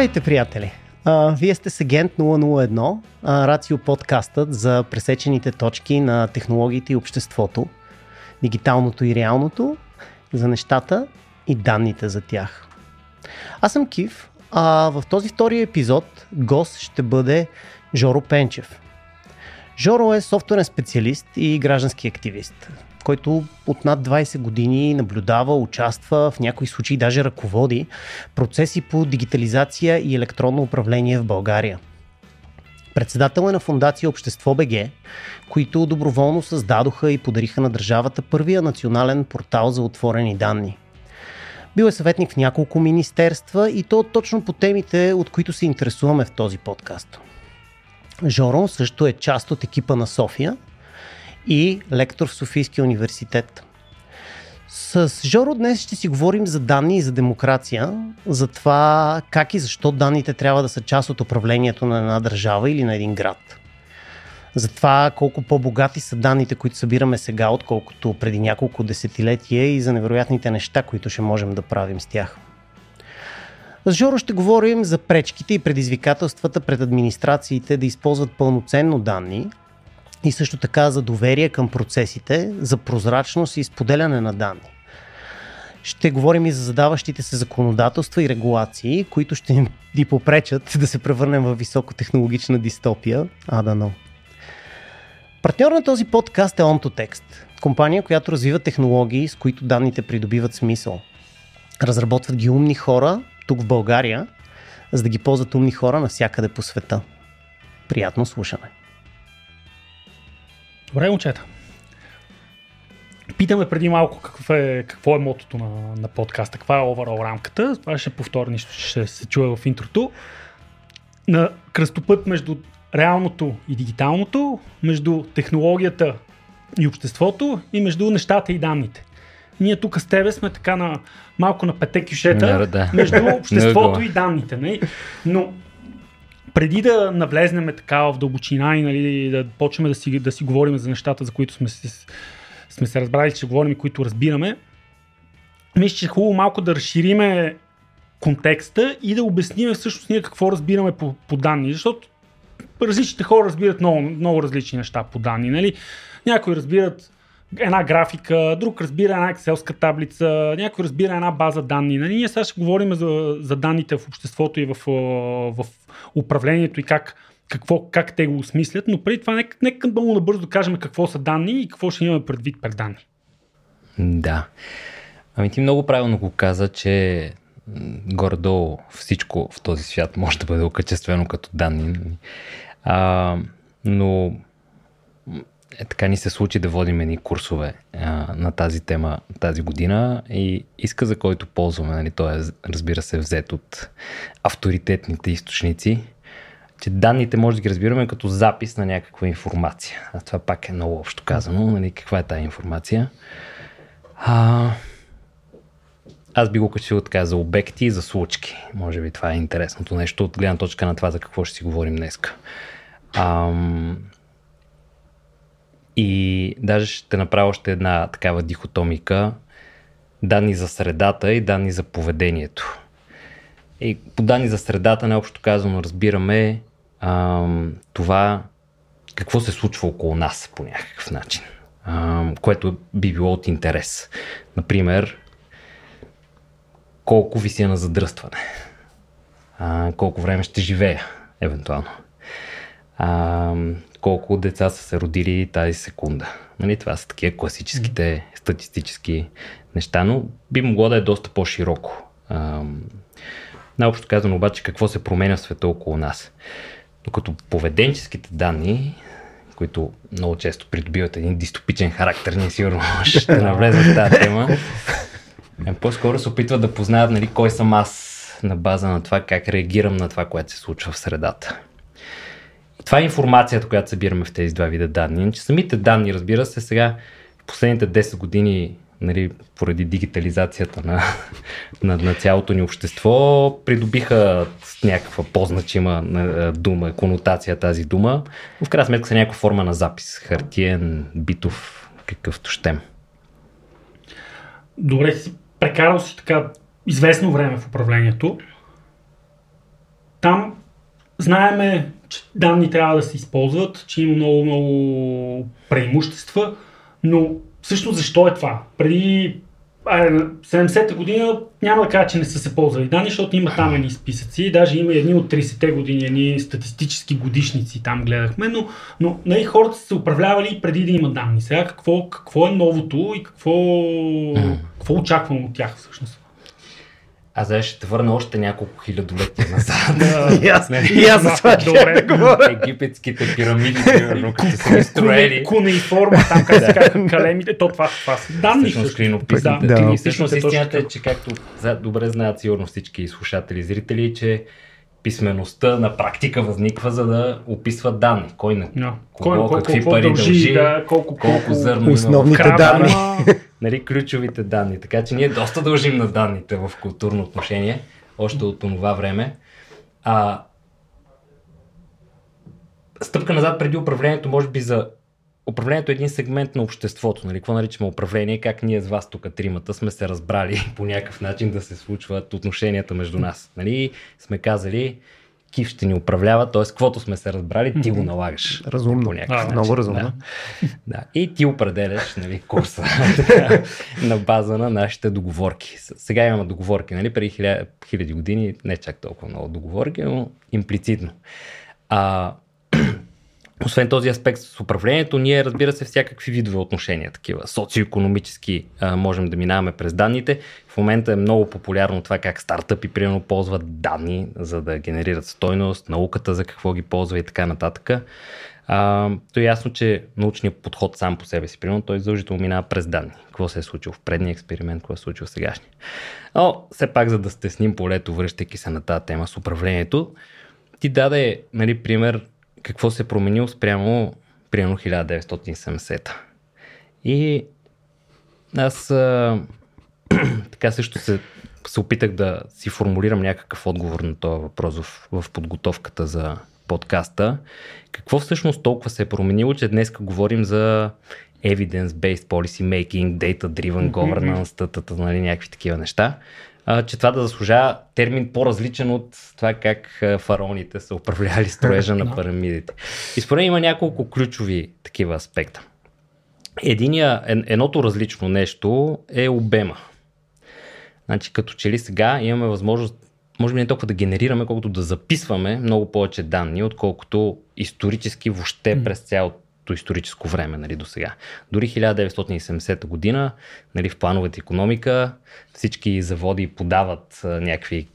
Здравейте, приятели! А, вие сте с Агент 001, а, рацио подкастът за пресечените точки на технологиите и обществото, дигиталното и реалното, за нещата и данните за тях. Аз съм Кив, а в този втори епизод гост ще бъде Жоро Пенчев. Жоро е софтуерен специалист и граждански активист който от над 20 години наблюдава, участва, в някои случаи даже ръководи процеси по дигитализация и електронно управление в България. Председател е на фундация Общество БГ, които доброволно създадоха и подариха на държавата първия национален портал за отворени данни. Бил е съветник в няколко министерства и то точно по темите, от които се интересуваме в този подкаст. Жоро също е част от екипа на София и лектор в Софийския университет. С Жоро днес ще си говорим за данни и за демокрация, за това как и защо данните трябва да са част от управлението на една държава или на един град. За това колко по-богати са данните, които събираме сега, отколкото преди няколко десетилетия и за невероятните неща, които ще можем да правим с тях. С Жоро ще говорим за пречките и предизвикателствата пред администрациите да използват пълноценно данни, и също така за доверие към процесите, за прозрачност и споделяне на данни. Ще говорим и за задаващите се законодателства и регулации, които ще ни попречат да се превърнем в високотехнологична дистопия. А да, но. Партньор на този подкаст е OntoText, компания, която развива технологии, с които данните придобиват смисъл. Разработват ги умни хора тук в България, за да ги ползват умни хора навсякъде по света. Приятно слушане! Добре, момчета. Питаме преди малко какво е, какво е мотото на, на подкаста, каква е оверал рамката. Това ще повторя нищо, ще се чуе в интрото. На кръстопът между реалното и дигиталното, между технологията и обществото и между нещата и данните. Ние тук с тебе сме така на малко на пете кюшета да. между обществото и данните. Не? Но преди да навлезнем така в дълбочина и нали, да почнем да си, да си говорим за нещата, за които сме, сме се разбрали, че говорим и които разбираме, мисля, че е хубаво малко да разшириме контекста и да обясним всъщност ние какво разбираме по, по данни, защото различните хора разбират много, много различни неща по данни. Нали? Някои разбират една графика, друг разбира една екселска таблица, някой разбира една база данни. Нали? Ние сега ще говорим за, за данните в обществото и в, в управлението и как, какво, как те го осмислят, но преди това нека, нека много набързо да кажем какво са данни и какво ще имаме предвид пред данни. Да. Ами ти много правилно го каза, че горе-долу всичко в този свят може да бъде окачествено като данни. А, но е, така ни се случи да водим едни курсове а, на тази тема тази година и иска за който ползваме, нали, той е, разбира се, взет от авторитетните източници, че данните може да ги разбираме като запис на някаква информация. А това пак е много общо казано. Нали, каква е тази информация? А, аз би го качил така за обекти и за случки. Може би това е интересното нещо от гледна точка на това за какво ще си говорим днес. Ам, и даже ще направя още една такава дихотомика. Данни за средата и данни за поведението. И по данни за средата, необщо казано, разбираме ам, това какво се случва около нас по някакъв начин, ам, което би било от интерес. Например, колко вися на задръстване, а, колко време ще живея, евентуално. А, колко деца са се родили тази секунда. Нали, това са такива класическите статистически неща, но би могло да е доста по-широко. Най-общо казано обаче какво се променя в света около нас. Докато поведенческите данни, които много често придобиват един дистопичен характер, ние сигурно ще навлезем в тази тема, е, по-скоро се опитват да познаят нали, кой съм аз на база на това как реагирам на това, което се случва в средата. Това е информацията, която събираме в тези два вида данни. Че самите данни, разбира се, сега в последните 10 години нали, поради дигитализацията на, на, на цялото ни общество, придобиха някаква по-значима дума, конотация тази дума. В крайна сметка са някаква форма на запис. Хартиен, битов, какъвто щем. Добре, си прекарал си така известно време в управлението. там знаеме, че данни трябва да се използват, че има много, много преимущества, но всъщност защо е това? Преди айде, на 70-та година няма да кажа, че не са се ползвали данни, защото има там едни списъци, даже има едни от 30-те години, едни статистически годишници там гледахме, но, но нали, хората са се управлявали преди да има данни. Сега какво, какво е новото и какво, какво очаквам от тях всъщност? Аз сега ще те върна още няколко хилядолетия назад. И аз, и аз за това ще Добре. да говоря. Египетските пирамиди, примерно, като са строели. Куне и форма, там как се казва, калемите, то това, това са данни. Всъщност всъщност. клинописните. Да. Всъщност Точно истината е, че както добре знаят сигурно всички слушатели и зрители, че писмеността на практика възниква за да описва данни. Кой на кого, Кой, колко, какви пари дължи, дължи, да, колко, колко зърно има в Основните крава данни. Нали, ключовите данни. Така че ние доста дължим на данните в културно отношение, още от това време. А, стъпка назад преди управлението, може би за управлението е един сегмент на обществото. Нали? Какво наричаме управление? Как ние с вас тук тримата сме се разбрали по някакъв начин да се случват отношенията между нас. Нали? Сме казали, Кив ще ни управлява, т.е. каквото сме се разбрали, ти го налагаш. Разумно. По някакъв Да, начин. Много разумно. Да. Да. И ти определяш нали, курса на база на нашите договорки. Сега имаме договорки, нали? преди хиля, хиляди години не чак толкова много договорки, но имплицитно. А, освен този аспект с управлението, ние разбира се всякакви видове отношения, такива социо-економически можем да минаваме през данните. В момента е много популярно това как стартъпи примерно ползват данни, за да генерират стойност, науката за какво ги ползва и така нататък. А, то е ясно, че научният подход сам по себе си, примерно, той задължително минава през данни. Какво се е случило в предния експеримент, какво се е случило в сегашния. Но, все пак, за да стесним полето, връщайки се на тази тема с управлението, ти даде нали, пример какво се е променило спрямо примерно 1970. И аз а, така също се, се опитах да си формулирам някакъв отговор на този въпрос в, в подготовката за подкаста. Какво всъщност толкова се е променило, че днес говорим за evidence-based policy making, data-driven governance, тата, нали, някакви такива неща. А, че това да заслужава термин по-различен от това как фараоните са управлявали строежа на пирамидите. И според има няколко ключови такива аспекта. Единия, ед- едното различно нещо е обема. Значи като че ли сега имаме възможност, може би не толкова да генерираме, колкото да записваме много повече данни, отколкото исторически въобще през цялото историческо време нали, до сега. Дори 1970 година нали, в плановата економика всички заводи подават а, някакви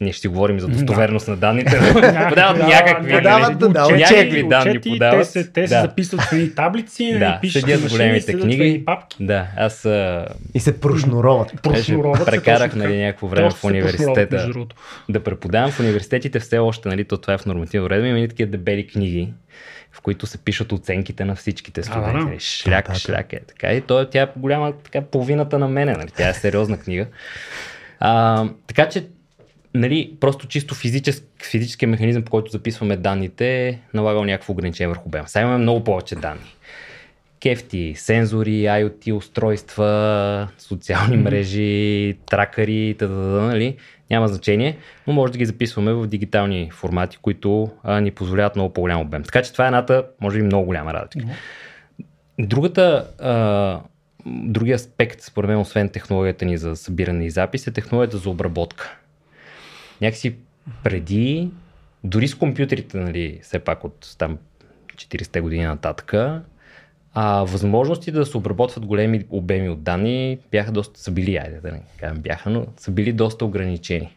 ние ще си говорим за достоверност на данните. подават някакви, подават, да, да, нали, отчети, някакви данни отчети, подават. Те се, те се Да. записват в едни таблици, Да, да, пишат седят големите книги. папки. Да, аз а, И се прошнуроват. Прошнуроват се прекарах нали, някакво време в се университета да преподавам. В университетите все още, нали, то това е в нормативно време, има и такива дебели книги, в които се пишат оценките на всичките студенти. да. Нали, Шляк, Да, да. шляк е така. И то, тя е голяма, така половината на мене, нали, тя е сериозна книга. А, така че, нали, просто чисто физически, физическия механизъм, по който записваме данните, е налагал някакво ограничение върху обема. Сега имаме много повече данни кефти, сензори, IoT устройства, социални мрежи, тракъри, т.д. нали? Няма значение, но може да ги записваме в дигитални формати, които а, ни позволяват много по-голям обем. Така че това е едната, може би много голяма разлика. Другата, а, другия аспект, според мен, освен технологията ни за събиране и запис, е технологията за обработка. Някакси преди, дори с компютрите, нали, все пак от там 40-те години нататък, а, възможности да се обработват големи обеми от данни бяха доста, са били, айде да не кажем бяха, но са били доста ограничени.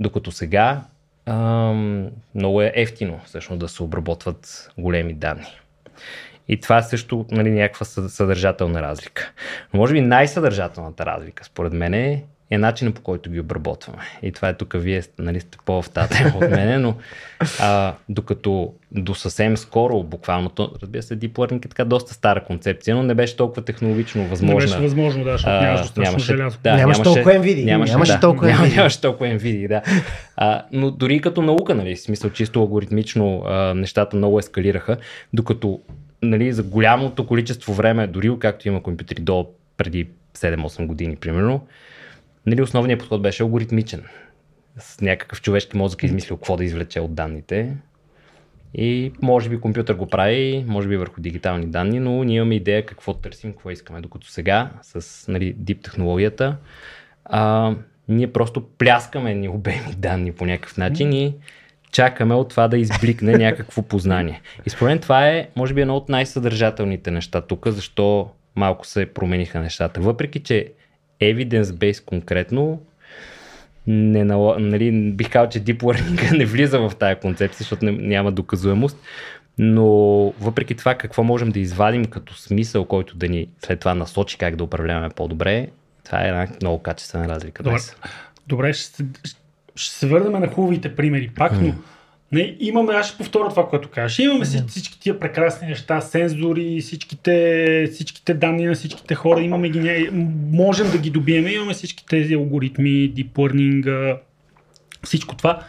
Докато сега ам, много е ефтино всъщност да се обработват големи данни. И това е също нали, някаква съ- съдържателна разлика. Но може би най-съдържателната разлика, според мен, е, е начинът по който ги обработваме. И това е тук, вие нали, сте по в тази тема от мене, но а, докато до съвсем скоро, буквално, то, разбира се, Deep Learning е така доста стара концепция, но не беше толкова технологично Не възможна. беше възможно, да, защото А, нямаше достатъчно желязо. да, Нямаше толкова NVIDIA, нямаше да, толкова NVIDIA. Нямаше толкова NVIDIA, да. А, но дори като наука, нали, в смисъл чисто алгоритмично, а, нещата много ескалираха, докато нали, за голямото количество време, дори както има компютри до преди 7-8 години, примерно, нали, основният подход беше алгоритмичен. с някакъв човешки мозък е измислил какво да извлече от данните. И може би компютър го прави, може би върху дигитални данни, но ние имаме идея какво търсим, какво искаме. Докато сега с нали, Deep технологията, а, ние просто пляскаме ни обеми данни по някакъв начин и чакаме от това да избликне някакво познание. И според това е, може би, едно от най-съдържателните неща тук, защо малко се промениха нещата. Въпреки, че evidence-based конкретно не, нали, бих казал, че Deep Learning не влиза в тази концепция, защото не, няма доказуемост, но въпреки това какво можем да извадим като смисъл, който да ни след това насочи как да управляваме по-добре, това е една много качествена разлика Добре, днес. Добре ще, ще се върнем на хубавите примери пак, но не, имаме, аз ще повторя това, което кажеш. Имаме всички, всички тия прекрасни неща, сензори, всичките, всичките данни на всичките хора, имаме ги, можем да ги добиеме, имаме всички тези алгоритми, deep learning, всичко това.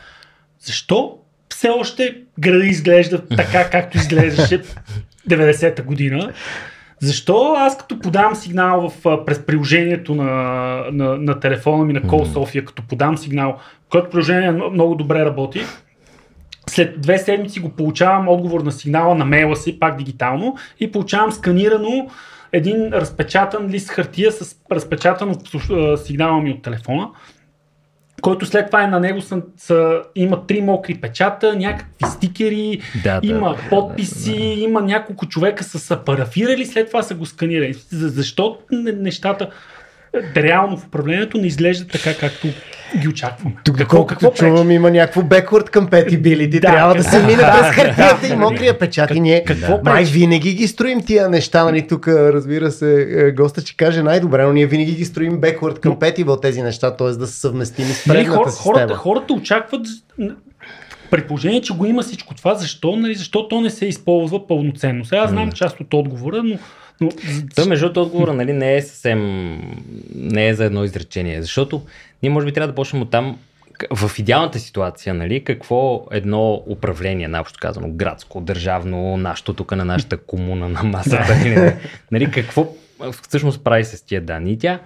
Защо все още града изглежда така, както изглеждаше 90-та година? Защо аз като подам сигнал в, през приложението на, на, на телефона ми на Call Sofia, като подам сигнал, което приложение много добре работи, след две седмици го получавам отговор на сигнала на мейла си, пак дигитално, и получавам сканирано един разпечатан лист хартия с разпечатано сигнала ми от телефона, който след това е на него са, са, има три мокри печата, някакви стикери, Да, да, има да, подписи, да, да. има няколко човека са, са парафирали, след това са го сканирали. За- Защо не- нещата реално в управлението не изглеждат така, както ги очакваме? Тук, Какво, какво пречи? чувам, има някакво backward compatibility. Да, Трябва да се мине през хартията и мокрия печат. И ние какво май пречи? винаги ги строим тия неща. Нали? Тук, разбира се, е, госта ще каже най-добре, но ние винаги ги строим backward compatible тези неща, т.е. да са съвместими с Нали, предната хора, система. хората, хората очакват, при положение, че го има всичко това, защо, нали, защо то не се използва пълноценно? Сега знам част от отговора, но, но Той, между другото, отговора нали, не е съвсем. не е за едно изречение. Защото ние, може би, трябва да почнем от там. В идеалната ситуация, нали, какво едно управление, наобщо казано, градско, държавно, нашето тук на нашата комуна на масата, нали, какво всъщност прави с тия данни? И тя,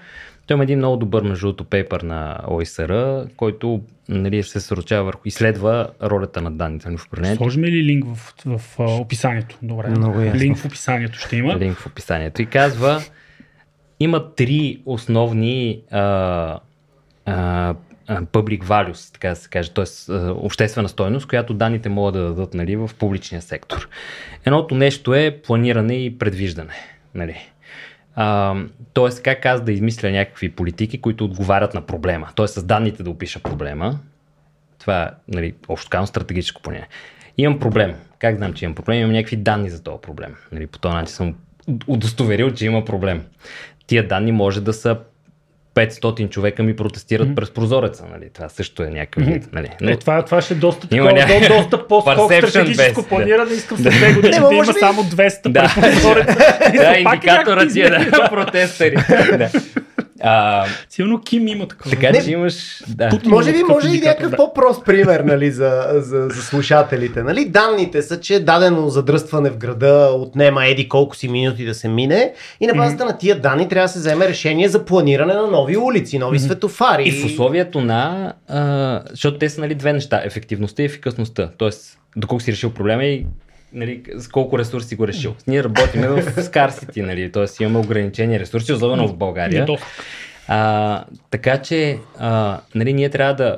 той има един много добър, между другото, пейпер на ОИСР, който нали, се съсредоточава върху, изследва ролята на данните в управлението. сложим ли линк в, в, в описанието? Добре. Много ясно. Линк в описанието ще има. линк в описанието. И казва, има три основни а, а, public values, така да се каже, т.е. обществена стойност, която данните могат да дадат нали, в публичния сектор. Едното нещо е планиране и предвиждане. Нали. А, тоест, как аз да измисля някакви политики, които отговарят на проблема. Тоест, с данните да опиша проблема. Това е, нали, общо казано, стратегическо понятие. Имам проблем. Как знам, че имам проблем? Имам някакви данни за този проблем. Нали, по този начин съм удостоверил, че има проблем. Тия данни може да са 500 човека ми протестират mm-hmm. през прозореца. Нали? Това също е някакъв вид. Нали? Е, това, това ще е доста, Има такова, ня- до, доста по-скоро Perception стратегическо планиране. Искам след две години Не, да ма, има само 200 Да. през прозореца. Да, пак индикатора ти е да, да. А, Сигурно Ким има такова. така Не. че имаш... Да. Пут- Може би, Такъв може и някакъв да. по-прост пример нали, за, за, за слушателите. Нали? Данните са, че дадено задръстване в града отнема еди колко си минути да се мине и на базата на тия данни трябва да се вземе решение за планиране на нови улици, нови светофари. И в условието на... А, защото те са нали, две неща. Ефективността и ефикасността. Тоест, доколко си решил проблема и нали, с колко ресурси го решил. Ние работим в Scarcity, нали, т.е. имаме ограничени ресурси, особено в България. А, така че, а, нали, ние трябва да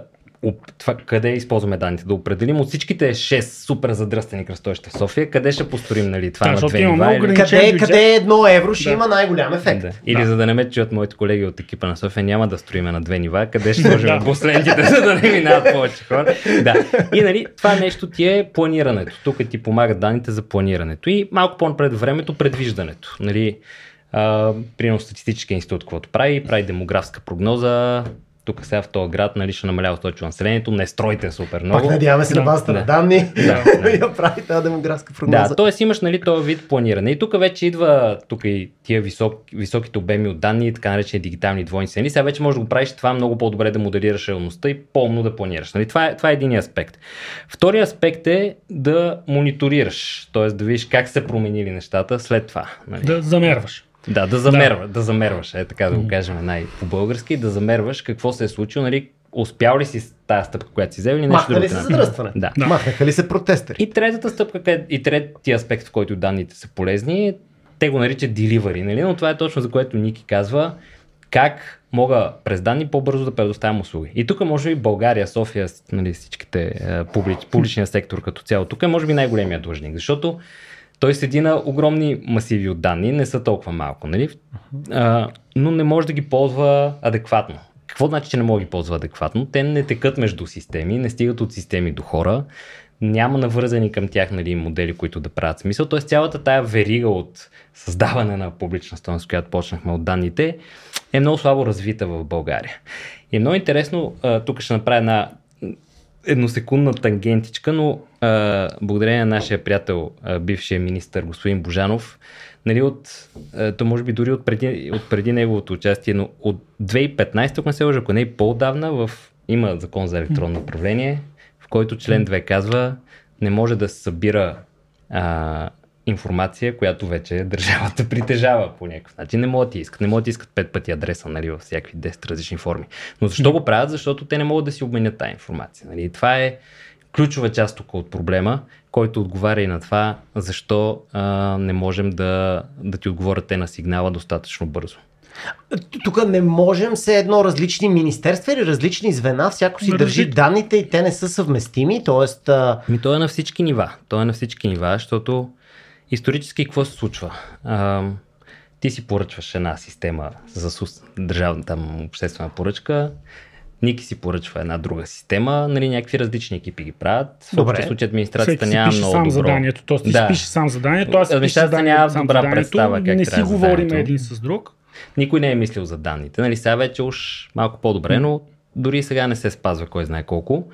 това, къде използваме данните, да определим от всичките 6 супер задръстени кръстовища в София, къде ще построим нали, това Да, на две нива. Или... къде, къде едно евро ще Да. има най-голям ефект. Да. Или Да. за да не ме чуят моите колеги от екипа на София, няма да строиме на две нива, къде ще сложим лентите, за да не минават повече хора. Да. И нали, това нещо ти е планирането. Тук ти помагат данните за планирането. И малко по-напред времето предвиждането. Нали, а, примерно статистическия институт, каквото прави, прави демографска прогноза. Тук сега в този град нали, ще намалява устойчиво населението, не стройте супер много. Пак надяваме се Да, на базата на да. данни Да, да. я прави тази демографска прогноза. Да, т.е. имаш нали, този вид планиране. И тук вече идва тук и тия висок, високите обеми от данни, така наречени дигитални двойници. Нали? Сега вече можеш да го правиш това много по-добре да моделираш реалността и по-умно да планираш. Нали? Това, е, това е един аспект. Вторият аспект е да мониторираш, т.е. да видиш как се променили нещата след това. Нали? Да замерваш. Да, да, замерва, да. да замерваш, е така да го кажем най- по-български, да замерваш какво се е случило, нали, успял ли си тази стъпка, която си взел или нещо Махна ли друго? се те задръстване? Да. Да. Махнаха ли се протестери? И третата стъпка, и третия аспект, в който данните са полезни, те го наричат delivery, нали? но това е точно за което Ники казва, как мога през данни по-бързо да предоставям услуги. И тук може би България, София, нали, всичките е, публич, публичния сектор като цяло, тук е може би най-големия длъжник, защото той седи на огромни масиви от данни, не са толкова малко, нали? а, но не може да ги ползва адекватно. Какво значи, че не може да ги ползва адекватно? Те не текат между системи, не стигат от системи до хора, няма навързани към тях нали, модели, които да правят смисъл. Тоест цялата тая верига от създаване на публична стойност, която почнахме от данните, е много слабо развита в България. И е много интересно, тук ще направя една едносекундна тангентичка, но благодарение на нашия приятел, а, бившия министър господин Божанов, нали, от, то може би дори от преди, от преди неговото участие, но от 2015, ако не се лъжа, ако не и по-давна, в, има закон за електронно управление, в който член 2 казва, не може да се събира а, информация, която вече държавата притежава по някакъв начин. Не могат да искат. Не могат да искат пет пъти адреса нали, във всякакви 10 различни форми. Но защо го правят? Защото те не могат да си обменят тази информация. Нали? Това е ключова част тук от проблема, който отговаря и на това, защо а, не можем да, да ти отговорят те на сигнала достатъчно бързо. Тук не можем все едно различни министерства или различни звена, всяко си държи данните и те не са съвместими, т.е. Ми то е на всички нива. То е на всички нива, защото исторически какво се случва? А, ти си поръчваш една система за сус, държавна там обществена поръчка, Ники си поръчва една друга система, нали, някакви различни екипи ги правят. В Добре. случай администрацията няма много сам добро. заданието, т.е. ти Да. си пише сам заданието, аз Администрацията няма добра заданието, представа как не си говорим един с друг. Никой не е мислил за данните. Нали, сега вече уж малко по-добре, но дори сега не се спазва кой знае колко.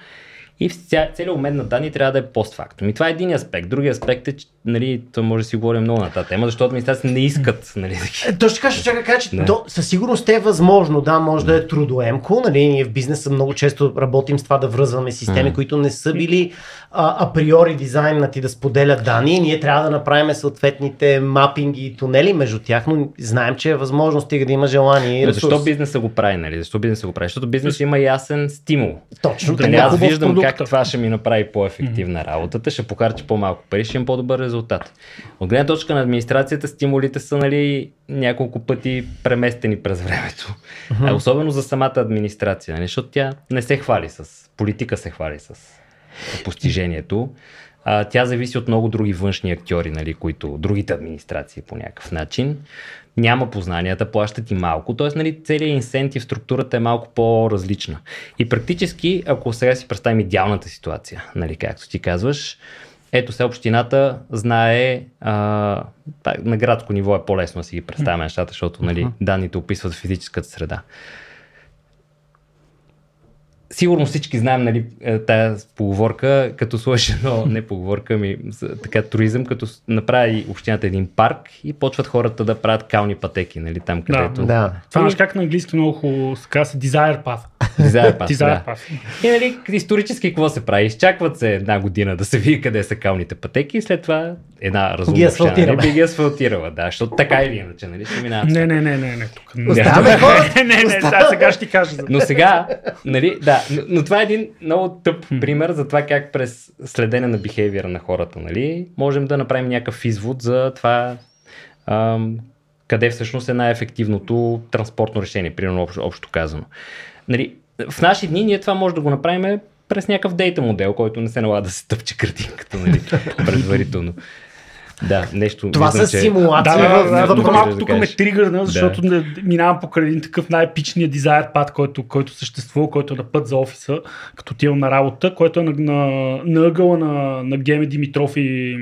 И целият обмен на данни трябва да е постфактум. И това е един аспект. Другия аспект е, че нали, то може да си говорим много на тази тема, защото администрацията не искат нали, да Е, Точно така ще кажа, че Да. то, със сигурност е възможно, да, може да е трудоемко, нали, ние в бизнеса много често работим с това да връзваме системи, М. които не са били а, априори дизайнати да споделят данни, ние трябва да направим съответните мапинги и тунели между тях, но знаем, че е възможно, стига да има желание Но защо бизнеса го прави, нали? Защо бизнеса го прави? Защото бизнес има ясен стимул. Точно Нали, аз виждам продукт. Как това ще ми направи по-ефективна работата, ще покарчи по-малко пари, ще имам по-добър резултат. От гледна точка на администрацията, стимулите са нали, няколко пъти преместени през времето. А особено за самата администрация, нали, защото тя не се хвали с, политика се хвали с постижението. А, тя зависи от много други външни актьори, нали, които другите администрации по някакъв начин. Няма познанията, плащат и малко. Тоест, нали, целият инсентив, структурата е малко по-различна. И практически, ако сега си представим идеалната ситуация, нали, както ти казваш, ето сега общината знае, а, на градско ниво е по-лесно да си ги представяме нещата, защото нали, данните описват физическата среда. Сигурно всички знаем нали, е, тая поговорка, като сложиш едно, не поговорка, ми така туризъм, като направи общината един парк и почват хората да правят кални пътеки, нали, там където... Да. Това знаеш как на английски много хубаво се казва Desire Path. Desire Path, Desire да. Path. И нали, исторически какво се прави? Изчакват се една година да се види къде са калните пътеки и след това една разумна Ги община, нали, би ги асфалтирала, да, защото така или иначе, нали, ще минават. Не, не, не, не, не, тук. Не, Оставяме хората. не, не, не, да, сега ще ти кажа. Но сега, нали, да, но, но това е един много тъп пример за това как през следене на бихевиора на хората, нали, можем да направим някакъв извод за това ам, къде всъщност е най-ефективното транспортно решение, примерно общо, общо казано. Нали, в наши дни ние това може да го направим през някакъв дейта модел, който не се налага да се тъпче картинката, нали, предварително. Да, нещо. Това са че- симулации Да, да, да, тук малко Да тук ме тригърна, защото не, минавам покрай един такъв най-епичния дизайр пад, който, който съществува, който е на път за офиса, като отивам на работа, който е на, на, на ъгъла на, на Геме Димитров и,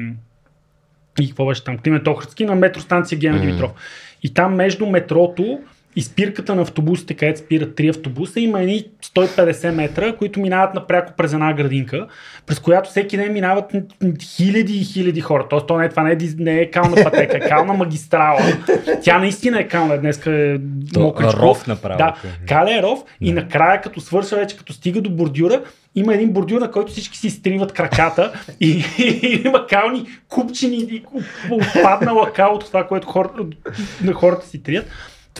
и какво беше там, Климент Охридски, на метростанция Геме Мгм. Димитров. И там между метрото и спирката на автобусите, където спират три автобуса, има едни 150 метра, които минават напряко през една градинка, през която всеки ден минават хиляди и хиляди хора. Тоест, то не е, това не е, не е кална пътека, е кална магистрала. Тя наистина е кална, днес е мокричко. ров направо. Да, каля е ров и накрая, като свършва вече, като стига до бордюра, има един бордюр, на който всички си изтриват краката и, и има кални купчини и отпаднала кал от това, което хората, на хората си трият.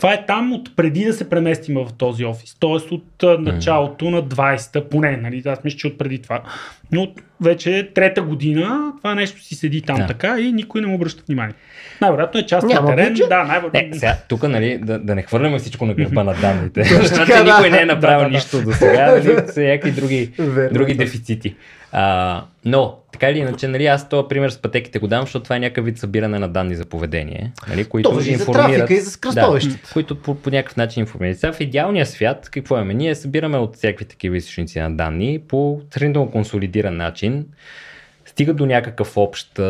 Това е там от преди да се преместим в този офис. Тоест от началото на 20-та, поне, нали? Аз мисля, че от преди това. Но вече е трета година това нещо си седи там Да. така и никой не му обръща внимание. Най-вероятно е част от терен. бюджет. Да, най-вероятно. Не, сега, тук, нали, да, да не хвърляме всичко на гърба на данните. Защото никой не е направил нищо до сега, нали, са някакви други, други дефицити. А, но, така или иначе, нали, аз този пример с пътеките го дам, защото това е някакъв вид събиране на данни за поведение, нали, които То важи за информират. трафика и за скръстовищата. Да, които по, по някакъв начин информират. Сега в идеалния свят, какво имаме? Ние събираме от всякакви такива източници на данни по сравнително консолидиран начин, стига до някакъв общ,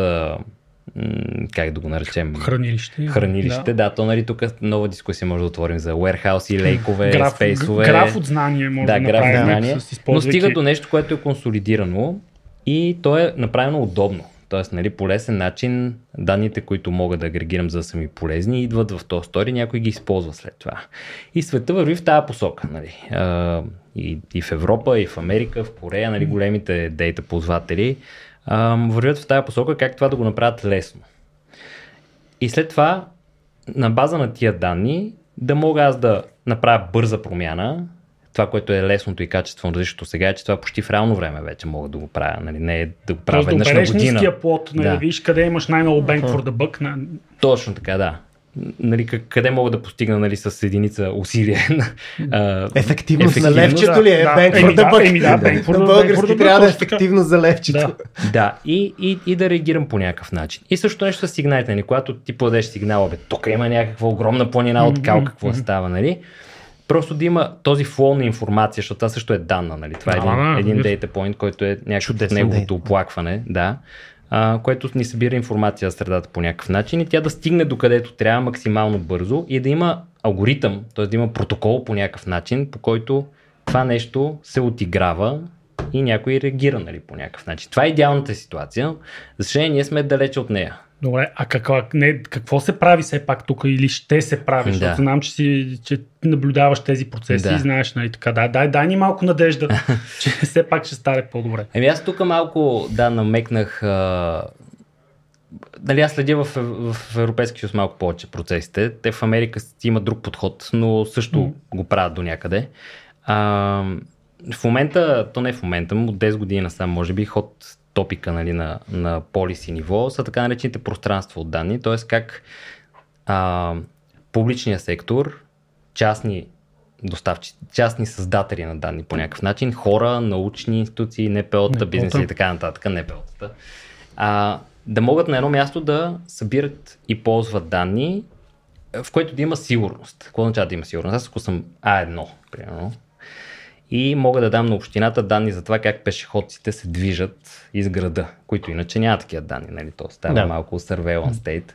как да го наречем, Хранилище. хранилище. Да. да, то нали тук нова дискусия може да отворим за warehouse, лейкове, Граф, спейсове. граф от знание може да, да, граф от направим. знание. с Но използвайки- стига до нещо, което е консолидирано и то е направено удобно. Тоест, нали, по лесен начин данните, които мога да агрегирам за да са ми полезни, идват в този стори, някой ги използва след това. И света върви в тази посока. Нали. И, и в Европа, и в Америка, в Корея, нали, големите дейта ползватели вървят в тази посока, как това да го направят лесно. И след това, на база на тия данни, да мога аз да направя бърза промяна, това, което е лесното и качествено различното сега е, че това почти в реално време вече мога да го правя. Нали? Не е да го правя Тоест да веднъж на обереш година. плод, нали, Да. виж къде имаш най-много bang for the buck. На... Точно така, да. Нали, къ- къде мога да постигна нали, с единица усилие? а, Ефективност на левчето ли е? Да, the да, еми да, the- На български трябва да е ефективност за левчето. Да. Да, и, и, и да реагирам по някакъв начин. И също нещо с сигналите, нали, когато ти подадеш сигнал, бе, тук има някаква огромна планина от кал, какво става, нали? Просто да има този флоу на информация, защото това също е данна, нали? Това е един, един data point, който е някакъв от неговото оплакване, да, което ни събира информация за средата по някакъв начин и тя да стигне до където трябва максимално бързо и да има алгоритъм, т.е. да има протокол по някакъв начин, по който това нещо се отиграва и някой реагира нали, по някакъв начин. Това е идеалната ситуация. За съжаление, ние сме далече от нея. Добре, а каква, не, какво се прави все пак тук или ще се прави? Да. Защото знам, че, си, че наблюдаваш тези процеси Да. и знаеш, нали така. Дай, дай, дай ни малко надежда, че все пак ще стане по-добре. Еми аз тук малко, да, намекнах, а... нали аз следя в, в Европейския съюз малко повече процесите. Те в Америка имат друг подход, но също Мгм. го правят до някъде. А, в момента, то не в момента, от 10 години насам, може би, ход топика нали, на, на полиси ниво са така наречените пространства от данни, т.е. как а, публичния сектор, частни доставчици, частни създатели на данни по някакъв начин, хора, научни институции, НПО-та. бизнеси и така нататък, НПО-та, а, да могат на едно място да събират и ползват данни, в което да има сигурност. Какво означава да има сигурност? Аз ако съм А1, примерно, и мога да дам на общината данни за това как пешеходците се движат из града, които иначе няма такива данни, нали? То става Да. малко surveillance state.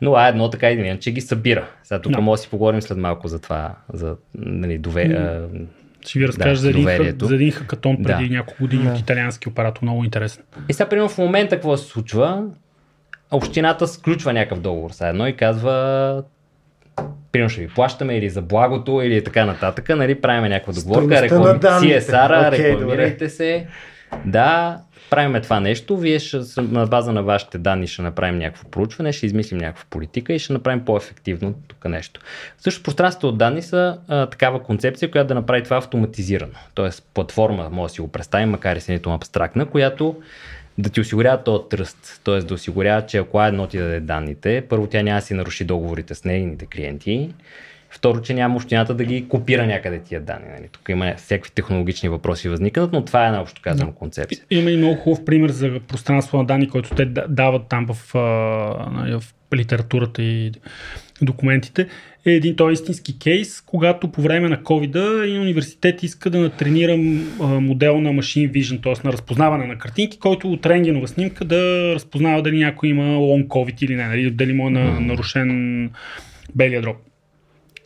Но А1 така или иначе ги събира. Сега тук Да. може да си поговорим след малко за това, за нали, дове... Ще ви разкажа Да, за, един, за един хакатон преди Да. няколко години Да. от италиански оператор. Много интересен. И сега, примерно, в момента какво се случва? Общината сключва някакъв договор с едно и казва примерно ще ви плащаме или за благото или така нататък, нали, правиме някаква договорка, Стойността на реклами... данните. CSR, Окей, рекламирайте се, да, правиме това нещо, вие ще, на база на вашите данни ще направим някакво проучване, ще измислим някаква политика и ще направим по-ефективно тук нещо. Също пространството от данни са а, такава концепция, която да направи това автоматизирано. Тоест платформа, може да си го представим, макар и сравнително абстрактна, която да ти осигурява този тръст, т.е. да осигурява, че ако едно ти даде данните, първо тя няма да си наруши договорите с нейните клиенти, второ, че няма общината да ги копира някъде тия данни. Нали? Тук има всякакви технологични въпроси възникнат, но това е най-общо казано концепция. Има и много хубав пример за пространство на данни, който те да- дават там в, нали, в литературата и документите. Е един той истински кейс, когато по време на covid един университет иска да натренира модел на Machine Vision, т.е. на разпознаване на картинки, който от рентгенова снимка да разпознава дали някой има long COVID или не, нали, дали му е на, нарушен белия дроб.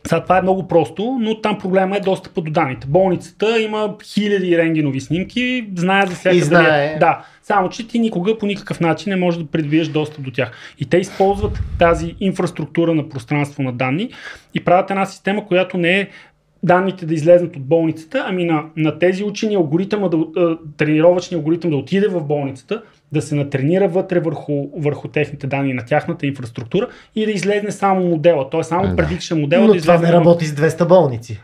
Сега това е много просто, но там проблема е достъпа до данните. Болницата има хиляди рентгенови снимки, знае за всяка И знае. е- Да, само че ти никога по никакъв начин не можеш да придобиеш достъп до тях. И те използват тази инфраструктура на пространство на данни и правят една система, която не е данните да излезнат от болницата, ами на, на тези учени алгоритъма, да, а, тренировъчния алгоритъм да отиде в болницата, да се натренира вътре върху, върху техните данни на тяхната инфраструктура и да излезне само модела. Той само Да. предикша модела Но да това не работи с 200 болници.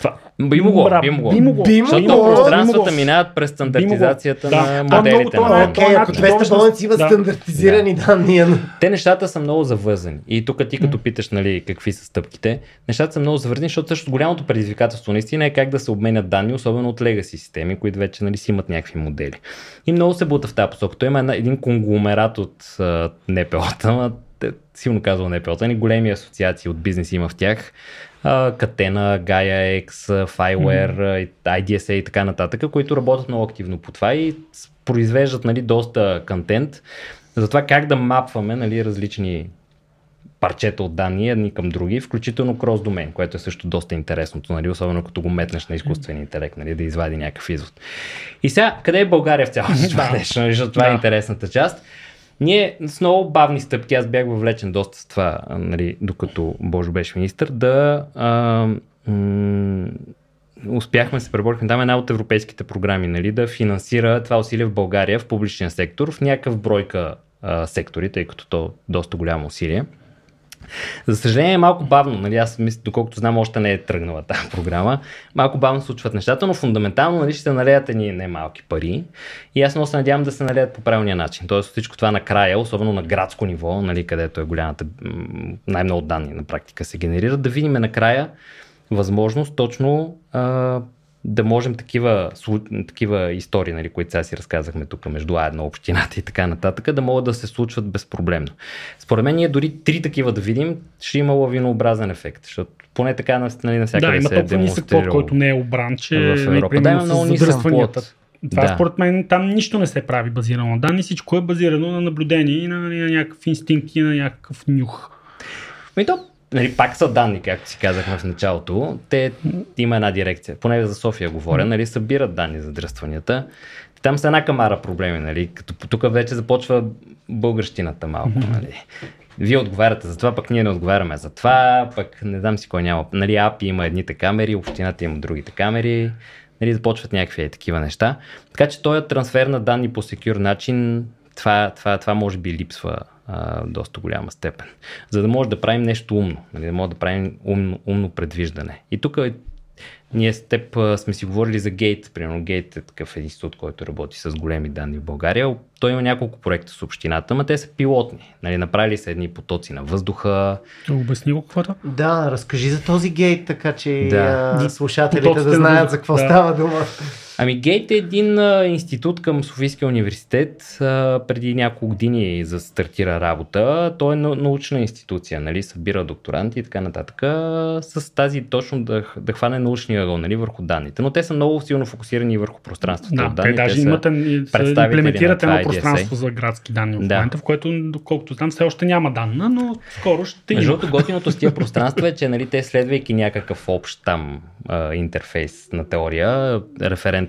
Това. Би могло, Бра- би могло. би могло. Би Защото могло, пространствата би минават през стандартизацията Би на Да. Моделите. много- данни. това Окей, ако начин 200 чудовищно. болници имат Да. стандартизирани данни. но- Те нещата са много завързани. И тук ти като питаш нали, какви са стъпките, нещата са много завързани, защото също голямото предизвикателство наистина е как да се обменят данни, особено от legacy системи, които вече нали, си имат някакви модели. И много се бута в тази посока. Той има една- един конгломерат от а, НПО-та, силно казвам НПО-та, ни големи асоциации от бизнес има в тях. Катена, Gaia X, Fireware, mm-hmm. IDSA и така нататък, които работят много активно по това и произвеждат нали, доста контент за това как да мапваме нали, различни парчета от данни едни към други, включително крос домен, което е също доста интересното, нали, особено като го метнеш на изкуствения интелект, нали, да извади някакъв извод. И сега, къде е България в цялото това нещо, нали, това е интересната част. Ние с много бавни стъпки, аз бях въвлечен доста с това, нали, докато Божо беше министр, да а, м- успяхме да се преборихме там една от европейските програми, нали, да финансира това усилие в България в публичния сектор, в някакъв бройка а, сектори, тъй като то е доста голямо усилие. За съжаление е малко бавно, нали, аз мисля, доколкото знам, още не е тръгнала тази програма. Малко бавно случват нещата, но фундаментално нали, ще се налеят едни немалки пари. И аз много се надявам да се налеят по правилния начин. Тоест всичко това накрая, особено на градско ниво, нали, където е голямата, най-много данни на практика се генерират, да видим накрая възможност точно а, да можем такива, такива истории, нали, които сега си разказахме тук между А1 общината и така нататък, да могат да се случват безпроблемно. Според мен ние дори три такива да видим, ще има лавинообразен ефект, защото поне така нали, Да, навсякъде има се е демонстрирало. който не е обран, че в Европа. Да, има много нисък плод. Това Да. според мен там нищо не се прави базирано на данни, всичко е базирано на наблюдение и на, на някакъв инстинкт и на някакъв нюх. Ми то, нали, пак са данни, както си казахме в началото. Те има една дирекция, поне за София говоря, нали, събират данни за дръстванията. Там са една камара проблеми, нали, като тук вече започва българщината малко, нали. Вие отговаряте за това, пък ние не отговаряме за това, пък не знам си кой няма. Нали, АПИ има едните камери, общината има другите камери, нали, започват някакви такива неща. Така че този трансфер на данни по секюр начин, това, това, това може би липсва а, доста голяма степен. За да може да правим нещо умно, нали, да може да правим умно, умно предвиждане. И тук ние с теб а, сме си говорили за Гейт. Примерно Гейт е такъв институт, който работи с големи данни в България. Той има няколко проекта с общината, но те са пилотни. Нали, направили са едни потоци на въздуха. Да обясни го какво е това? Да, разкажи за този гейт, така че Да. слушателите Потоците да на знаят за какво да. става дума. Ами Гейт е един а, институт към Софийския университет. А, преди няколко години за стартира работа. Той е нау- научна институция, нали, събира докторанти и така нататък. а, С тази точно да, да хване научния ъгъл нали, върху данните. Но те са много силно фокусирани върху пространството Да, от те данни. даже са- имат, имплементират едно пространство за градски данни в Да. момента, в което, доколкото знам, все още няма данна, но скоро ще има. другото, готиното с тия пространства е, че нали, те следвайки някакъв общ там а, интерфейс на теория,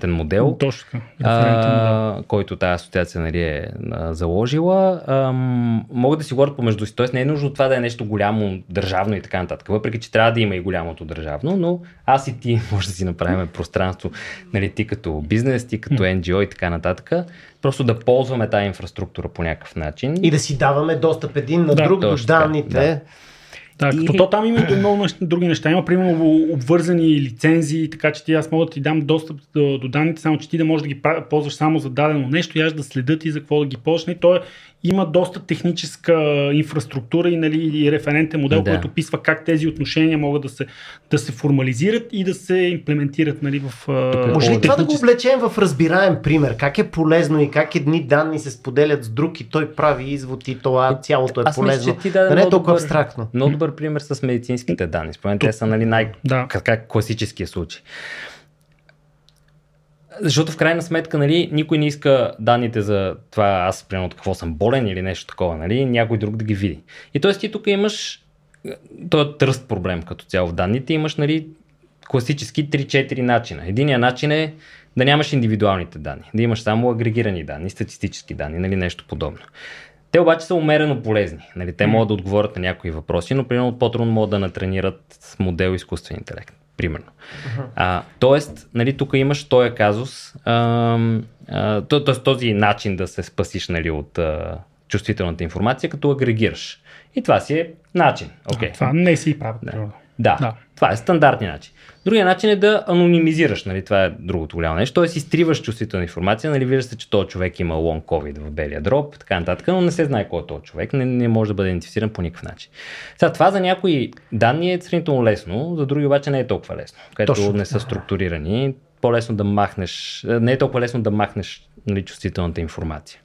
референтен модел, Точно референтен модел. а, който тази асоциация нали, е а, заложила, ам, могат да си говорят помежду си. Тоест не е нужно това да е нещо голямо, държавно и така нататък. Въпреки, че трябва да има и голямото държавно, но аз и ти може да си направим пространство, нали, ти като бизнес, ти като NGO и така нататък. Просто да ползваме тази инфраструктура по някакъв начин. И да си даваме достъп един на Да, друг до данните. да. Да, И- като то там има и много неща- други неща. Има, примерно, обвързани лицензии, така че ти аз мога да ти дам достъп до, до данните, само че ти да можеш да ги ползваш само за дадено нещо и аз да следят и за какво да ги. И то е, има доста техническа инфраструктура и, нали, и референтен модел, Да. който описва как тези отношения могат да се, да се формализират и да се имплементират нали, в Тук- Може ли това да го облечем в разбираем пример? Как е полезно и как едни данни се споделят с друг и той прави извод и това цялото е Аз мисля, полезно? че ти даде да не е толкова добър- абстрактно. Много добър пример с медицинските данни. Според мен те са нали, най- Да. как класическия случай. Защото в крайна сметка, нали, никой не иска данните за това аз, примерно, от какво съм болен или нещо такова, нали, някой друг да ги види. И т.е. ти тук имаш този тръст проблем като цяло в данните, имаш нали, класически 3-4 начина. Единият начин е да нямаш индивидуалните данни, да имаш само агрегирани данни, статистически данни, нали, нещо подобно. Те обаче са умерено полезни. Нали? Те могат да отговорят на някои въпроси, но примерно по-трудно могат да натренират модел изкуствен интелект. Примерно. Uh-huh. А, тоест, нали, тук имаш този казус, а, а, т- т- този начин да се спасиш нали, от а, чувствителната информация, като агрегираш. И това си е начин. Okay. А, това не си прави. Да. Да, да, това е стандартният начин. Другия начин е да анонимизираш, нали, това е другото голямо нещо, т.е. изтриваш чувствителна информация, нали, вижда се, че този човек има лонг COVID в белия дроб, така нататък, но не се знае кой е този човек, не, не може да бъде идентифициран по никакъв начин. Сега, това за някои данни е сравнително лесно, за други обаче не е толкова лесно, където Точно. не са структурирани, по-лесно да махнеш, не е толкова лесно да махнеш нали, чувствителната информация.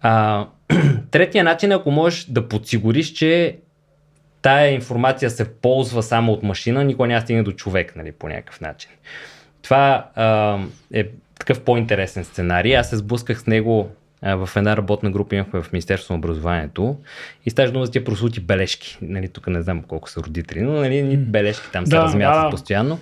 А, третия начин е, ако можеш да подсигуриш, че тая информация се ползва само от машина, никой няма стигне до човек, нали, по някакъв начин. Това а, е такъв по-интересен сценарий. Аз се сблъсках с него в една работна група имахме в Министерството на образованието и ставаше дума за тия прослути бележки. Нали, тук не знам колко са родители, но нали, бележки там се да, размятат да. постоянно.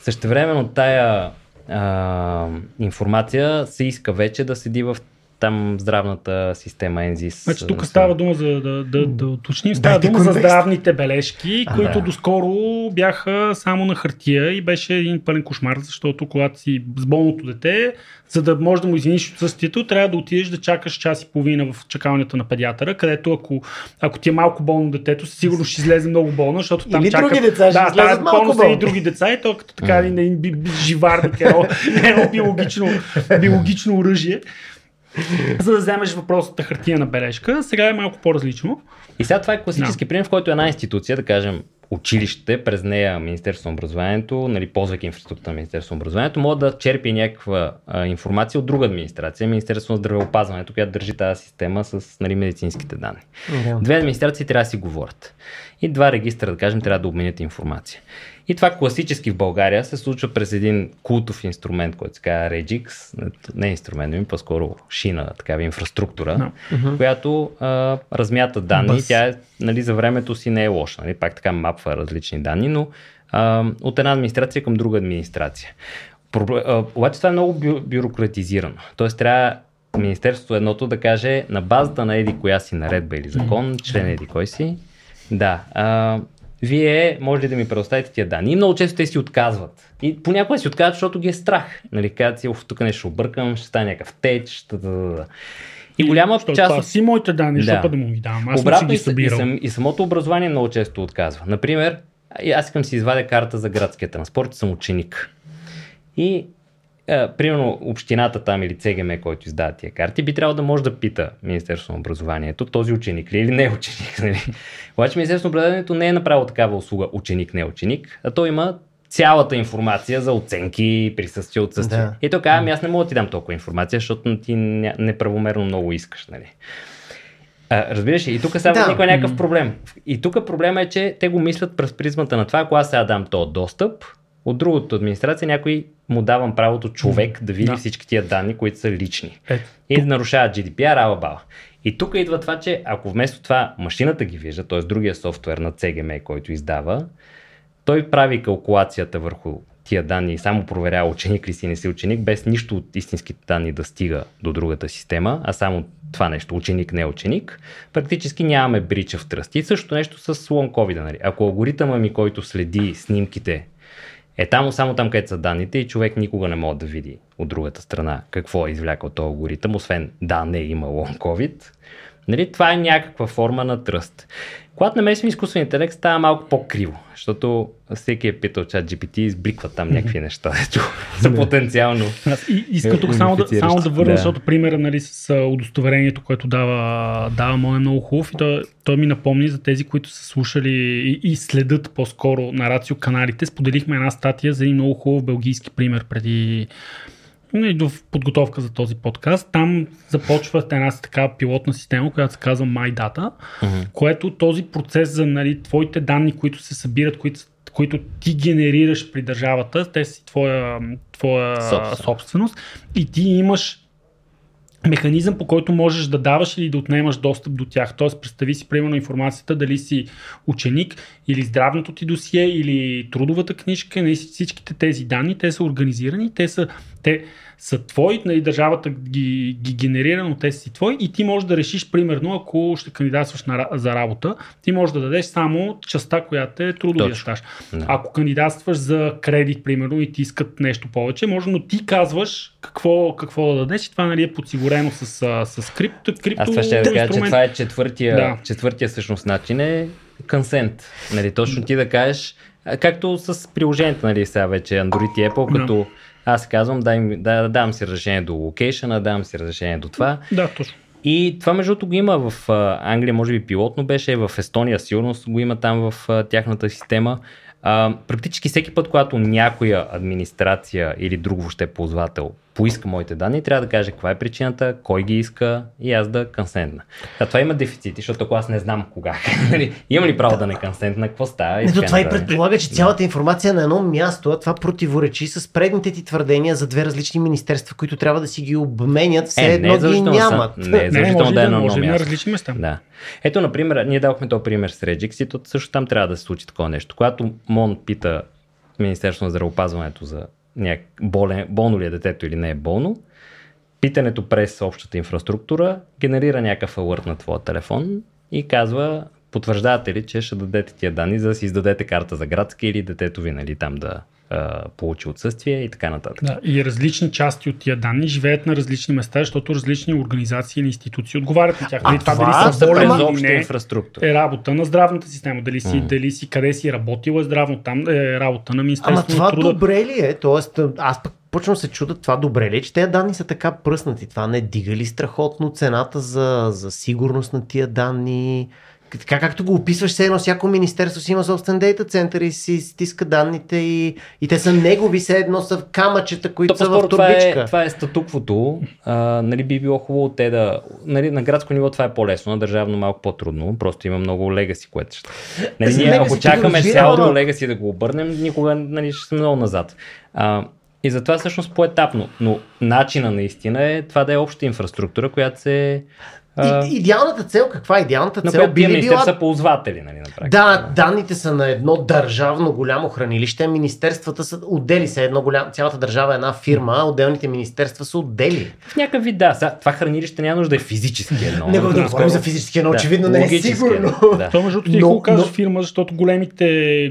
Същевременно тая а, информация се иска вече да седи в там здравната система Ензис. Значи тук става дума за да, да, да уточним, става Дайте дума контекст. за здравните бележки, а, които да. доскоро бяха само на хартия и беше един пълен кошмар, защото когато си с болното дете, за да можеш да му извиниш отсъствието, трябва да отидеш да чакаш час и половина в чакалнята на педиатъра, където ако, ако ти е малко болно детето, сигурно ще излезе много болно, защото там Или чака... други деца ще да, излезат малко болно. и други деца и то като така един живарник, едно, едно биологично, биологично оръжие за да вземеш въпросната хартия на бележка. Сега е малко по-различно. И сега това е класически no. пример, в който една институция, да кажем училище, през нея Министерство на образованието, нали, ползвайки инфраструктура на Министерство на образованието, може да черпи някаква а, информация от друга администрация, Министерство на здравеопазването, която държи тази система с нали, медицинските данни. Yeah. Две администрации трябва да си говорят. И два регистра, да кажем, трябва да обменят информация. И това класически в България се случва през един култов инструмент, който се казва Regix, не е инструмент, но по-скоро шина, такава инфраструктура, no. uh-huh. която а, размята данни. Бъс. Тя е, нали, за времето си не е лоша. Нали, пак така мапва различни данни, но а, от една администрация към друга администрация. Проблем, а, обаче това е много бю, бюрократизирано. Тоест трябва Министерството едното да каже на базата на еди коя си наредба или закон, член еди кой си, да, а, вие може ли да ми предоставите тия данни? И много често те си отказват. И понякога си отказват, защото ги е страх. Нали, казват си, тук нещо объркам, ще стане някакъв теч. Ще. И голяма част. Това си моите данни, да. да му ги давам. Аз Обратно си ги. И, сам, и самото образование много често отказва. Например, аз искам си извадя карта за градския транспорт, съм ученик. И е, примерно общината там или ЦГМ, който издава тия карти, би трябвало да може да пита Министерството на образованието, този ученик ли или не е ученик. Нали? Обаче Министерството на образованието не е направило такава услуга ученик, не ученик, а то има цялата информация за оценки, присъствие, отсъствие. Да. И то казвам, аз не мога да ти дам толкова информация, защото ти неправомерно много искаш. Нали? А, разбираш ли? И тук става да. някакъв проблем. И тук проблема е, че те го мислят през призмата на това, ако аз сега дам този достъп, от другото администрация някой му давам правото човек да види да. всички тия данни, които са лични. Е, и нарушава GDPR, ала бала. И тук идва това, че ако вместо това машината ги вижда, т.е. другия софтуер на CGM, който издава, той прави калкулацията върху тия данни и само проверява ученик ли си не си ученик, без нищо от истинските данни да стига до другата система, а само това нещо, ученик, не ученик, практически нямаме брича в тръсти. Също нещо с COVID. Нали? Ако алгоритъма ми, който следи снимките е там, само там, където са данните и човек никога не може да види от другата страна какво е извлякал този алгоритъм, освен да, не е имало COVID. Нали, това е някаква форма на тръст. Когато намесим изкуствен интелект, става малко по-криво, защото всеки е питал чат GPT и избликва там някакви неща, ето, са потенциално. Аз и, искам тук само да, само да върна, да. защото примера нали, с удостоверението, което дава, дава Мон е много хубав и той, той ми напомни за тези, които са слушали и, и следят по-скоро на рацио каналите. Споделихме една статия за един много хубав белгийски пример преди и в подготовка за този подкаст. Там започва една така пилотна система, която се казва MyData, uh-huh. което този процес за нали, твоите данни, които се събират, които, които ти генерираш при държавата, те си твоя, твоя собственост. собственост и ти имаш механизъм, по който можеш да даваш или да отнемаш достъп до тях. Тоест, представи си, примерно, информацията дали си ученик или здравното ти досие или трудовата книжка, не всичките тези данни, те са организирани, те са, те са твои, нали, държавата ги, ги генерира, но те си твои и ти можеш да решиш, примерно, ако ще кандидатстваш на, за работа, ти можеш да дадеш само частта, която е трудовия Точно. стаж. Да. Ако кандидатстваш за кредит, примерно, и ти искат нещо повече, може, но ти казваш какво, какво да дадеш и това нали, е подсигурено с, с крипто. крипто Аз това ще да кажа, че това е четвъртия, Да. четвъртия всъщност начин е консент. Нали, точно ти да кажеш, както с приложението, нали, сега вече Android и Apple, Да. Аз казвам, дай, да, давам си разрешение до локейшена, давам си разрешение до това. Да, точно. И това между другото го има в Англия, може би пилотно беше, в Естония сигурно го има там в тяхната система. А, практически всеки път, когато някоя администрация или друг въобще ползвател поиска моите данни, трябва да каже каква е причината, кой ги иска и аз да консентна. А това има дефицити, защото ако аз не знам кога, нали, имам ли право да не консентна, какво става? и Не, то така това и предполага, че цялата информация на едно място, а това противоречи с предните ти твърдения за две различни министерства, които трябва да си ги обменят, все Е, не е едно ги задължително са- нямат. не е задължително да е да, на едно различни места. Да. Ето, например, ние дадохме този пример с Regix и то също там трябва да се случи такова нещо. Когато МОН пита Министерството на здравеопазването за няк... болен... болно ли е детето или не е болно, питането през общата инфраструктура генерира някакъв алърт на твоя телефон и казва потвърждавате ли, че ще дадете тия данни, за да си издадете карта за градски или детето ви нали, там да а, получи отсъствие и така нататък. Да, и различни части от тия данни живеят на различни места, защото различни организации или институции отговарят на тях. А Нали, това, това дали са болен Ама- или не, инфраструктура. е работа на здравната система. Дали си, М. дали си къде си работил е здравно, там е работа на Ама Министерството това на труда. добре ли е? Тоест, аз пък почвам се чуда това добре ли е, че тези данни са така пръснати. Това не дига ли страхотно цената за, за сигурност на тия данни? Така както го описваш, все едно всяко министерство си има собствен дейта център и си стиска данните и, и те са негови, все едно са камъчета, които То са в по-скоро това турбичка. е, това е статуквото. А, нали, би било хубаво те да... Нали, на градско ниво това е по-лесно, на държавно малко по-трудно. Просто има много легаси, което ще... Нали, ние, ако чакаме цялото легаси да го обърнем, никога нали, ще сме много назад. А, и затова всъщност по-етапно. Но начина наистина е това да е обща инфраструктура, която се... А, И, идеалната цел, каква е идеалната на цел? която Би тия министерства била са ползватели, нали, на практика. Да, данните са на едно държавно голямо хранилище, министерствата са отдели се едно голям, цялата държава е една фирма, а отделните министерства са отдели. В някакъв вид, да. Сега, това хранилище няма нужда да е физически едно. Не го да говорим за физически, но Да, очевидно не е сигурно. Да. То между другото ти е казваш но- фирма, защото големите,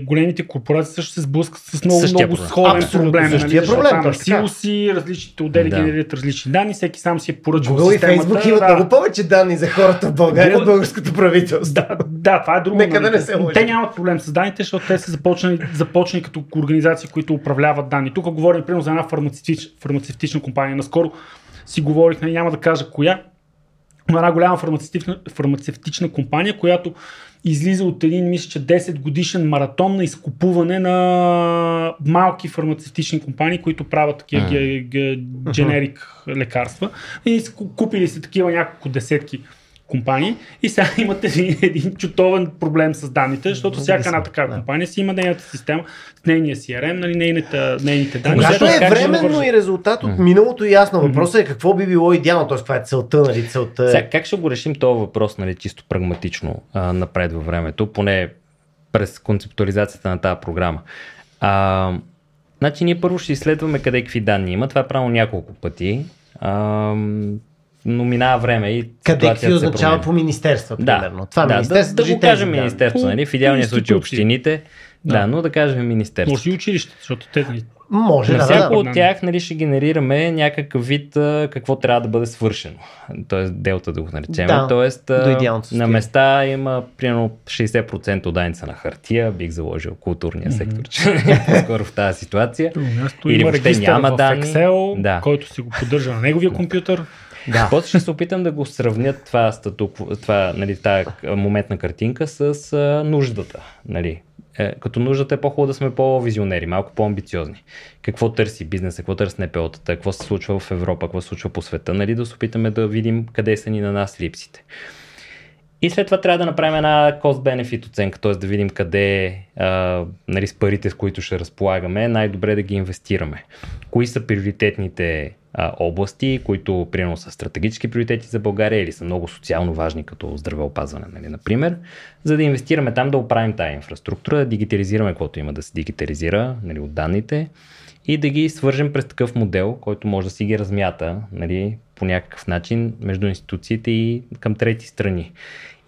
големите корпорации също се сблъскат с много, Същия много сходен проблем. същия защото проблем, Там силоси, различните отдели Да. генерират различни данни, всеки сам си е поръчал Google и. Facebook имат да. много повече данни за хората в България от българското правителство. Да, да, това е друго. Нека да не се лъжем. Те нямат проблем с данните, защото те са започнали, започнали като организации, които управляват данни. Тук говорим, примерно, за една фармацевтич, фармацевтична компания. Наскоро си говорих, нали, няма да кажа коя, но една голяма фармацевтична, фармацевтична компания, която излиза от един, мисля, че 10 годишен маратон на изкупуване на малки фармацевтични компании, които правят такива ге- ге- дженерик лекарства. И купили се такива няколко десетки компании и сега имате един, един чутовен проблем с данните, защото всяка една такава Да. компания си има нейната система, нейния CRM, нали, нейните, нейните данни. Когато е временно и резултат от миналото ясно. Въпросът е какво би било идеално, т.е. каква е целта, нали? Целта е... Сега, как ще го решим този въпрос, нали, чисто прагматично а, напред във времето, поне през концептуализацията на тази програма? А, значи ние първо ще изследваме къде какви данни има. Това е правило няколко пъти. А, но минава време и Къде ситуацията какви се означава по министерства, Да, примерно. Това да, министерство да, да държи го кажем данни. министерство, нали? В идеалния случай общините. Да. Да. но да кажем министерство. Може и училище, защото те Може На да, всяко да. от тях нали, ще генерираме някакъв вид а, какво трябва да бъде свършено. Тоест делта да го наречем. Да, Тоест а, на места има примерно 60% от данните са на хартия, бих заложил културния сектор, че по-скоро в тази ситуация. Или има въобще няма в данни. Excel, Да. който си го поддържа на неговия компютър. Да. После ще се опитам да го сравнят това, статук, това нали, тази моментна картинка с а, нуждата. Нали. Е, като нуждата е по-хубаво да сме по-визионери, малко по-амбициозни. Какво търси бизнеса, какво търси НПО-тата, какво се случва в Европа, какво се случва по света, нали, да се опитаме да видим къде са ни на нас липсите. И след това трябва да направим една cost-benefit оценка, т.е. да видим къде а, нали, с парите, с които ще разполагаме, е най-добре да ги инвестираме. Кои са приоритетните области, които примерно са стратегически приоритети за България или са много социално важни, като здравеопазване, нали, например, за да инвестираме там, да оправим тази инфраструктура, да дигитализираме каквото има да се дигитализира нали, от данните и да ги свържем през такъв модел, който може да си ги размята нали, по някакъв начин между институциите и към трети страни.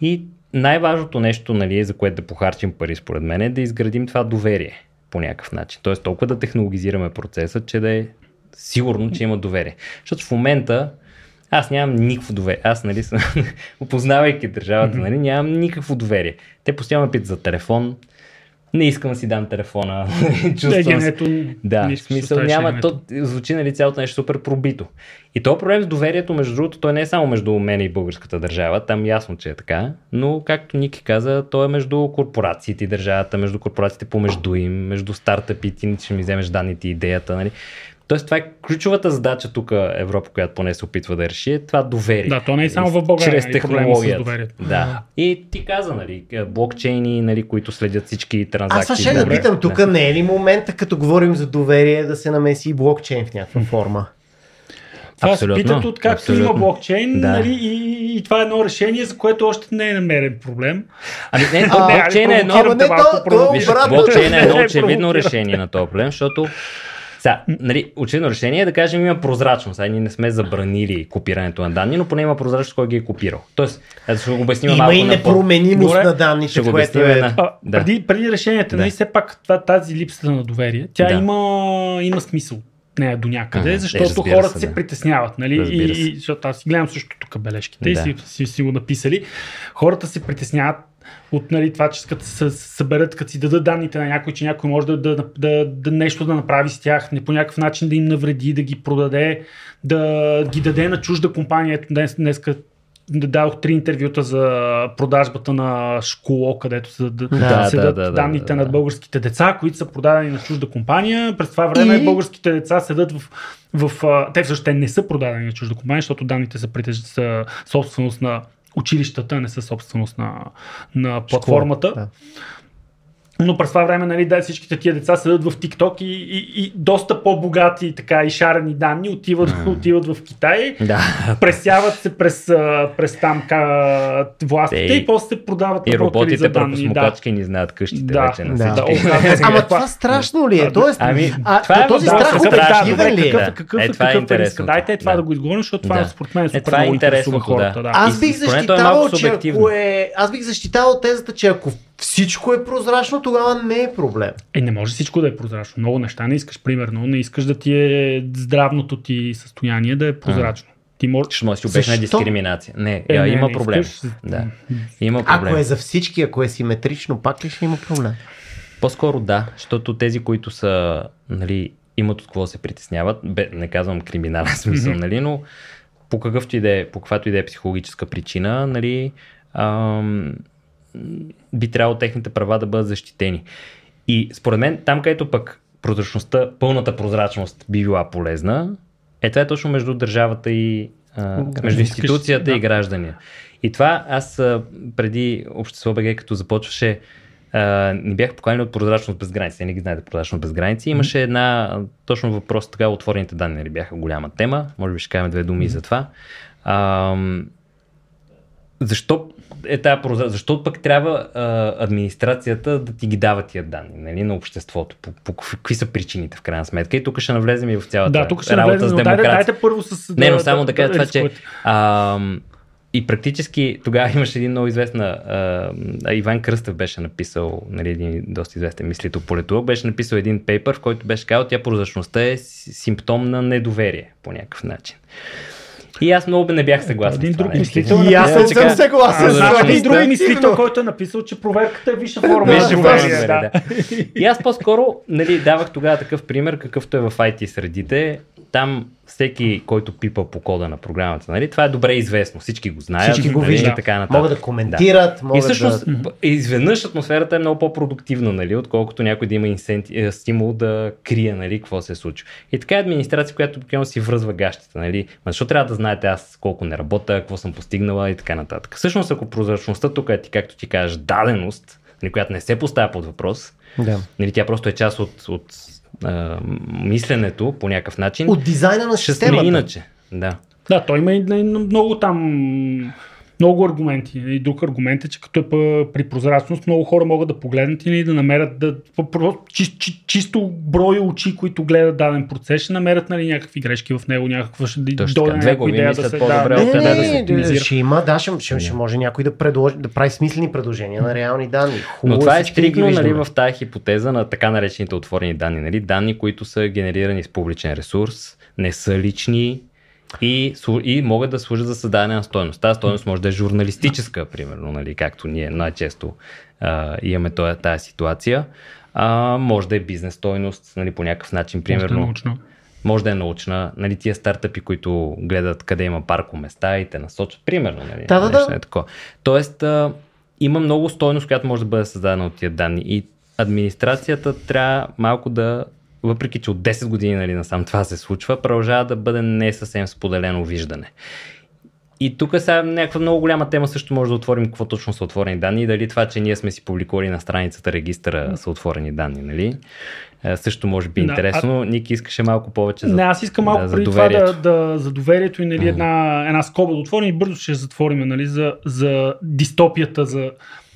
И най-важното нещо, нали, за което да похарчим пари, според мен, е да изградим това доверие по някакъв начин. Тоест толкова да технологизираме процеса, че да е сигурно, че има доверие. Защото в момента аз нямам никакво доверие. Аз, нали, съм, опознавайки държавата, нали, нямам никакво доверие. Те постоянно ме питат за телефон, не искам да си дам телефона. Чувствам се. Да, в смисъл няма, то звучи нали цялото нещо супер пробито. И то проблем с доверието, между другото, той не е само между мен и българската държава, там ясно, че е така, но както Ники каза, то е между корпорациите и държавата, между корпорациите помежду им, между стартъпите, ще ми вземеш данните и идеята, нали. Тоест, това е ключовата задача тук Европа, която поне се опитва да реши, е това доверие. Да, то не е само в България. Чрез технологията. Да. И ти каза, нали, блокчейни, нали, които следят всички транзакции. Аз ще да питам, тук да. не е ли момента, като говорим за доверие, да се намеси и блокчейн в някаква форма? Това се питат от както абсолютно. има блокчейн, да. нали, и, и, това е едно решение, за което още не е намерен проблем. Ами не, то блокчейн е едно, блокчейн е едно очевидно решение на този проблем, защото сега, нали, очевидно решение е да кажем има прозрачност. Сега ние не сме забранили копирането на данни, но поне има прозрачност кой ги е копирал. Тоест, да ще го обясним има малко и непроменимост на, на данните, ще го което е... На... А, да. преди, преди решенията, да. нали, все пак тази липсата на доверие, тя да. има, има смисъл нея до някъде, ага, защото е, хората се, да. притесняват. Нали? И, и, защото аз гледам също тук бележките да. и си, си, си го написали. Хората се притесняват от нали, това, че като се съберат, като си дадат данните на някой, че някой може да, да, да, да нещо да направи с тях, не по някакъв начин да им навреди, да ги продаде, да ги даде на чужда компания. Ето днес, днес дадох три интервюта за продажбата на школо, където се да, да, седат да, да, данните да, да, на българските деца, които са продадени на чужда компания. През това време и... българските деца седат в, в... Те всъщност не са продадени на чужда компания, защото данните са, притеж... са собственост на училищата не са собственост на, на платформата. Школа, да. Но през това време, нали, да, всичките тия деца седат в TikTok и, и, и доста по-богати така и шарени данни отиват, mm. отиват в Китай, да. пресяват се през, през там ка, властите Те, и после се продават и роботите за данни. Да. ни знаят къщите да. вече на да. да. Ама това страшно ли е? Тоест, ами, а, това е този страх обективен ли е? Какъв, какъв, е, това е какъв е? Дайте това да го изговорим, защото това според мен е супер много интересува хората. Е... Аз бих защитавал тезата, че ако всичко е прозрачно, тогава не е проблем. Е, не може всичко да е прозрачно. Много неща не искаш, примерно. Не искаш да ти е здравното ти състояние да е прозрачно. А. Ти може... Ще може да си дискриминация. Не, е, не има не проблем. Искаш... Да. Има проблем. Ако е за всички, ако е симетрично, пак ли ще има проблем? По-скоро да, защото тези, които са, нали, имат от какво се притесняват, бе, не казвам криминален смисъл, mm-hmm. нали, но по какъвто и да е, по каквато и да е психологическа причина, нали, ам, би трябвало техните права да бъдат защитени. И според мен, там където пък прозрачността, пълната прозрачност би била полезна, е това е точно между държавата и а, между институцията да. и граждания. И това аз преди Общество БГ, като започваше, а, ни бях поканени от прозрачност без граници. Не ги знаете прозрачност без граници. Имаше една, точно въпрос, така отворените данни нали, бяха голяма тема. Може би ще кажем две думи mm-hmm. за това. А, защо е тази прозрачност? Защо пък трябва а, администрацията да ти ги дава тия данни нали, на обществото? По, по, по, какви са причините в крайна сметка? И тук ще навлезем и в цялата да, тук ще работа навлезем, с демокрация. Дайте, дайте първо с... Не, но само да, да кажа това, че... А, и практически тогава имаше един много известна, а, Иван Кръстев беше написал, нали, един доста известен мислител политолог, беше написал един пейпер, в който беше казал, тя прозрачността е симптом на недоверие по някакъв начин. И аз много не бях съгласен. Един друг мислител. И аз не съм съгласен с това. Един друг мислител, който е написал, че проверката е висша форма. Висша форма, да. И аз по-скоро нали, давах тогава такъв пример, какъвто е в IT средите. Там всеки, който пипа по кода на програмата, нали, това е добре известно. Всички го знаят. Всички го нали, виждат. Така нататък. Могат да коментират. Да. Могат и всъщност, да... изведнъж атмосферата е много по-продуктивна, нали, отколкото някой да има инсенти... Е, стимул да крие нали, какво се е. И така е администрация, която буквално си връзва гащите. Нали. Ма защо трябва да знаете аз колко не работя, какво съм постигнала и така нататък. Всъщност, ако прозрачността тук е ти, както ти кажеш, даденост, нали, която не се поставя под въпрос, да. нали, тя просто е част от, от а, мисленето по някакъв начин. От дизайна на системата. Ще иначе. Да. Да, той има и много там много аргументи. И друг аргумент е, че като е при прозрачност, много хора могат да погледнат и да намерят да, чи, чи, чисто брой очи, които гледат даден процес, ще намерят нали, някакви грешки в него, някаква ще дойде някаква идея да се по-добре да, не, не, да, се ще има, да, ще, ще, ще може някой да, предложи, да прави смислени предложения на реални данни. Хубаво, Но това е стрикно нали, в тази хипотеза на така наречените отворени данни. Нали? Данни, които са генерирани с публичен ресурс, не са лични, и, и могат да служат за създаване на стоеност. Тази стоеност може да е журналистическа, примерно, нали, както ние най-често а, имаме тази, тази ситуация. А, може да е бизнес стойност, нали, по някакъв начин, примерно. Може да е научна. Може да е научна. Нали, тия стартъпи, които гледат къде има парко места и те насочат, примерно. Нали, да, да, да. Е такова. Тоест, а, има много стойност, която може да бъде създадена от тия данни. И администрацията трябва малко да въпреки че от 10 години нали, насам това се случва, продължава да бъде не съвсем споделено виждане. И тук сега някаква много голяма тема също може да отворим какво точно са отворени данни и дали това, че ние сме си публикували на страницата регистъра са отворени данни, нали? Е, също може би да, интересно. А... Ники искаше малко повече за Не, аз искам малко да, преди това да, да, за доверието и нали, една, една скоба да отворим и бързо ще затворим нали, за, за дистопията, за,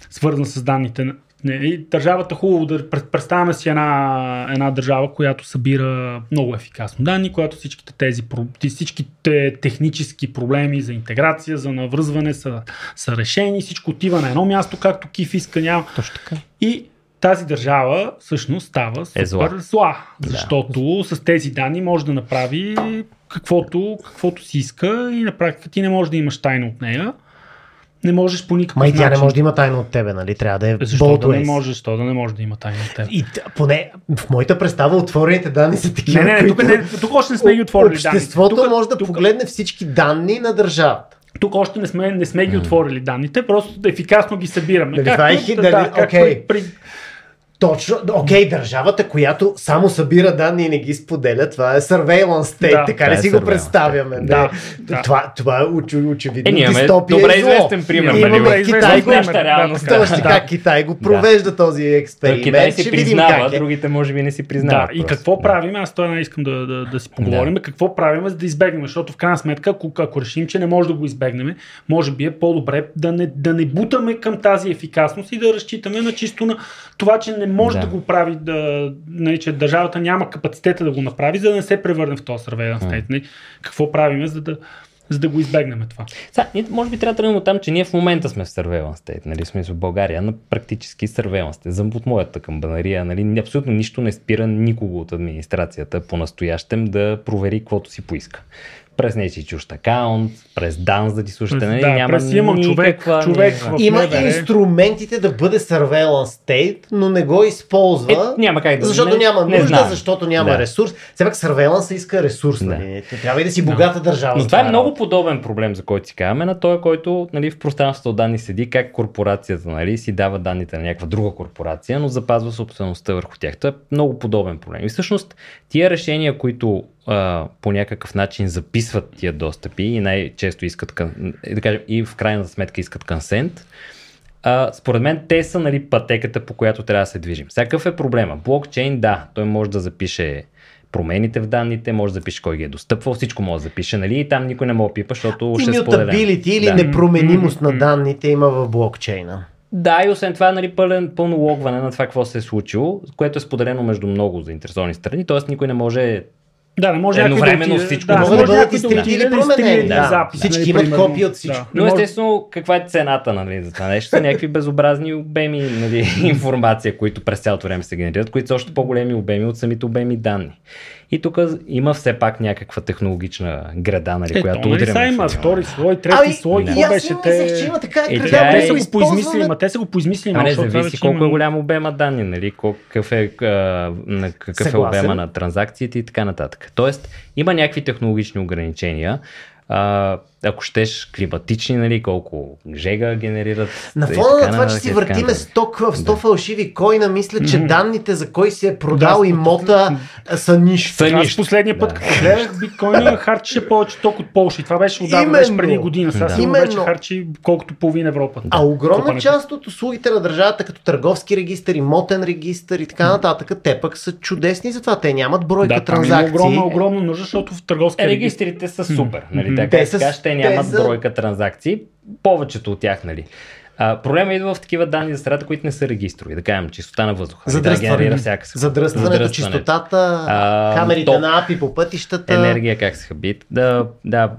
свързана с данните. И държавата хубаво да представяме си една, една държава, която събира много ефикасно данни, която всичките тези всичките технически проблеми за интеграция, за навръзване са, са решени, всичко отива на едно място, както Киф иска, няма. Точно така. И тази държава всъщност става супер е зла, зла защото да. с тези данни може да направи каквото, каквото си иска и на практика ти не можеш да имаш тайна от нея не можеш по никакъв Май тя не може да има тайна от тебе, нали? Трябва да е Защо да не може, защо да не може да има тайна от тебе? И поне в моята представа отворените данни са такива. Не, не, не, тук, не, тук още не сме ги отворили Обществото данни. може да тук... погледне всички данни на държавата. Тук още не сме, не сме ги отворили данните, просто ефикасно ги събираме. Дали, както, е, да, да, okay. при, точно, окей, okay, държавата, която само събира данни и не ги споделя, това е surveillance state, да, така ли е си го представяме? Да, да. Това, това е уч, очевидно е, ние дистопия добре известен пример. Имаме нали? Китай, го, точно така, Китай го провежда да. този експеримент. Китай си признава, е. другите може би не си признават. Да, и какво да. правим, аз това искам да, да, да си поговорим, да. какво правим, за да избегнем, защото в крайна сметка, ако, ако решим, че не може да го избегнем, може би е по-добре да не, да не бутаме към тази ефикасност и да разчитаме на чисто на това, че не може да, да го прави, да, нали, че държавата няма капацитета да го направи, за да не се превърне в този surveillance state. Нали? Какво правим, за да, за да го избегнем това. Са, ние, може би трябва да тръгнем от там, че ние в момента сме в surveillance state, нали, сме в България, на практически surveillance state. За от моята камбанария, нали, абсолютно нищо не спира никого от администрацията по-настоящем да провери каквото си поиска през нечи чужд акаунт, през данс да ти слушате. Нали? Да, Няма през има човек, човек в Има МВР. инструментите да бъде surveillance state, но не го използва. Е, няма как да Защото не, няма не нужда, защото няма да. ресурс. Все пак surveillance иска ресурс. Да. Нали? Трябва и да си богата държава. Но това е много подобен проблем, за който си казваме, на той, който нали, в пространството от данни седи, как корпорацията нали, си дава данните на някаква друга корпорация, но запазва собствеността върху тях. Това е много подобен проблем. И всъщност тия решения, които а, по някакъв начин записват тия достъпи и най-често искат, да кажем, и в крайна сметка искат консент, а, според мен те са нали, пътеката, по която трябва да се движим. Всякакъв е проблема. Блокчейн, да, той може да запише промените в данните, може да запише кой ги е достъпвал, всичко може да запише, нали? И там никой не може да пипа, защото ще споделя. или да. непроменимост на данните има в блокчейна. Да, и освен това, нали, пълен, пълно логване на това, какво се е случило, което е споделено между много заинтересовани страни, т.е. никой не може да, не може едновременно да всичко. Да, може да бъдат изтрити или променени. Да, запис, всички нали, имат копия от всичко. Да. Но естествено, каква е цената нали, за това нещо? Са някакви безобразни обеми нали, информация, които през цялото време се генерират, които са още по-големи обеми от самите обеми данни. И тук има все пак някаква технологична града, нали, е, която удря. Нали има втори слой, трети ами, слой, какво беше те? Че има така, е, тя, те са го поизмислили, ма те са го поизмислили. А не зависи колко е голям обема данни, нали, какъв е, какъв е обема на транзакциите и така нататък. Тоест, има някакви технологични ограничения. А, ако щеш климатични, нали, колко жега генерират. На фона на това, че си въртиме 100, 100 да. фалшиви койна, мисля, че mm-hmm. данните за кой се е продал да, имота са нищо. Са нищо. Аз последния път, да. като гледах биткоина, харчеше повече ток от Полша. И това беше отдавна, беше преди година. Сега да. Именно. вече харчи колкото половина Европа. А огромна Купането. част от услугите на държавата, като търговски регистър, имотен регистър и така нататък, те пък са чудесни за това. Те нямат бройка да, транзакции. Огромна, огромна нужда, защото в търговски е, регистрите са супер. Нали, така, те са, те нямат са... бройка транзакции. повечето от тях, нали. А, проблема идва в такива данни за средата, които не са регистрови. Да кажем, чистота на въздуха. нали, да Задръстване. генерира всяка секунда. Задръстването, Задръстването. чистотата, А, камерите топ. на API по пътищата. енергия, как се хабит, да, да,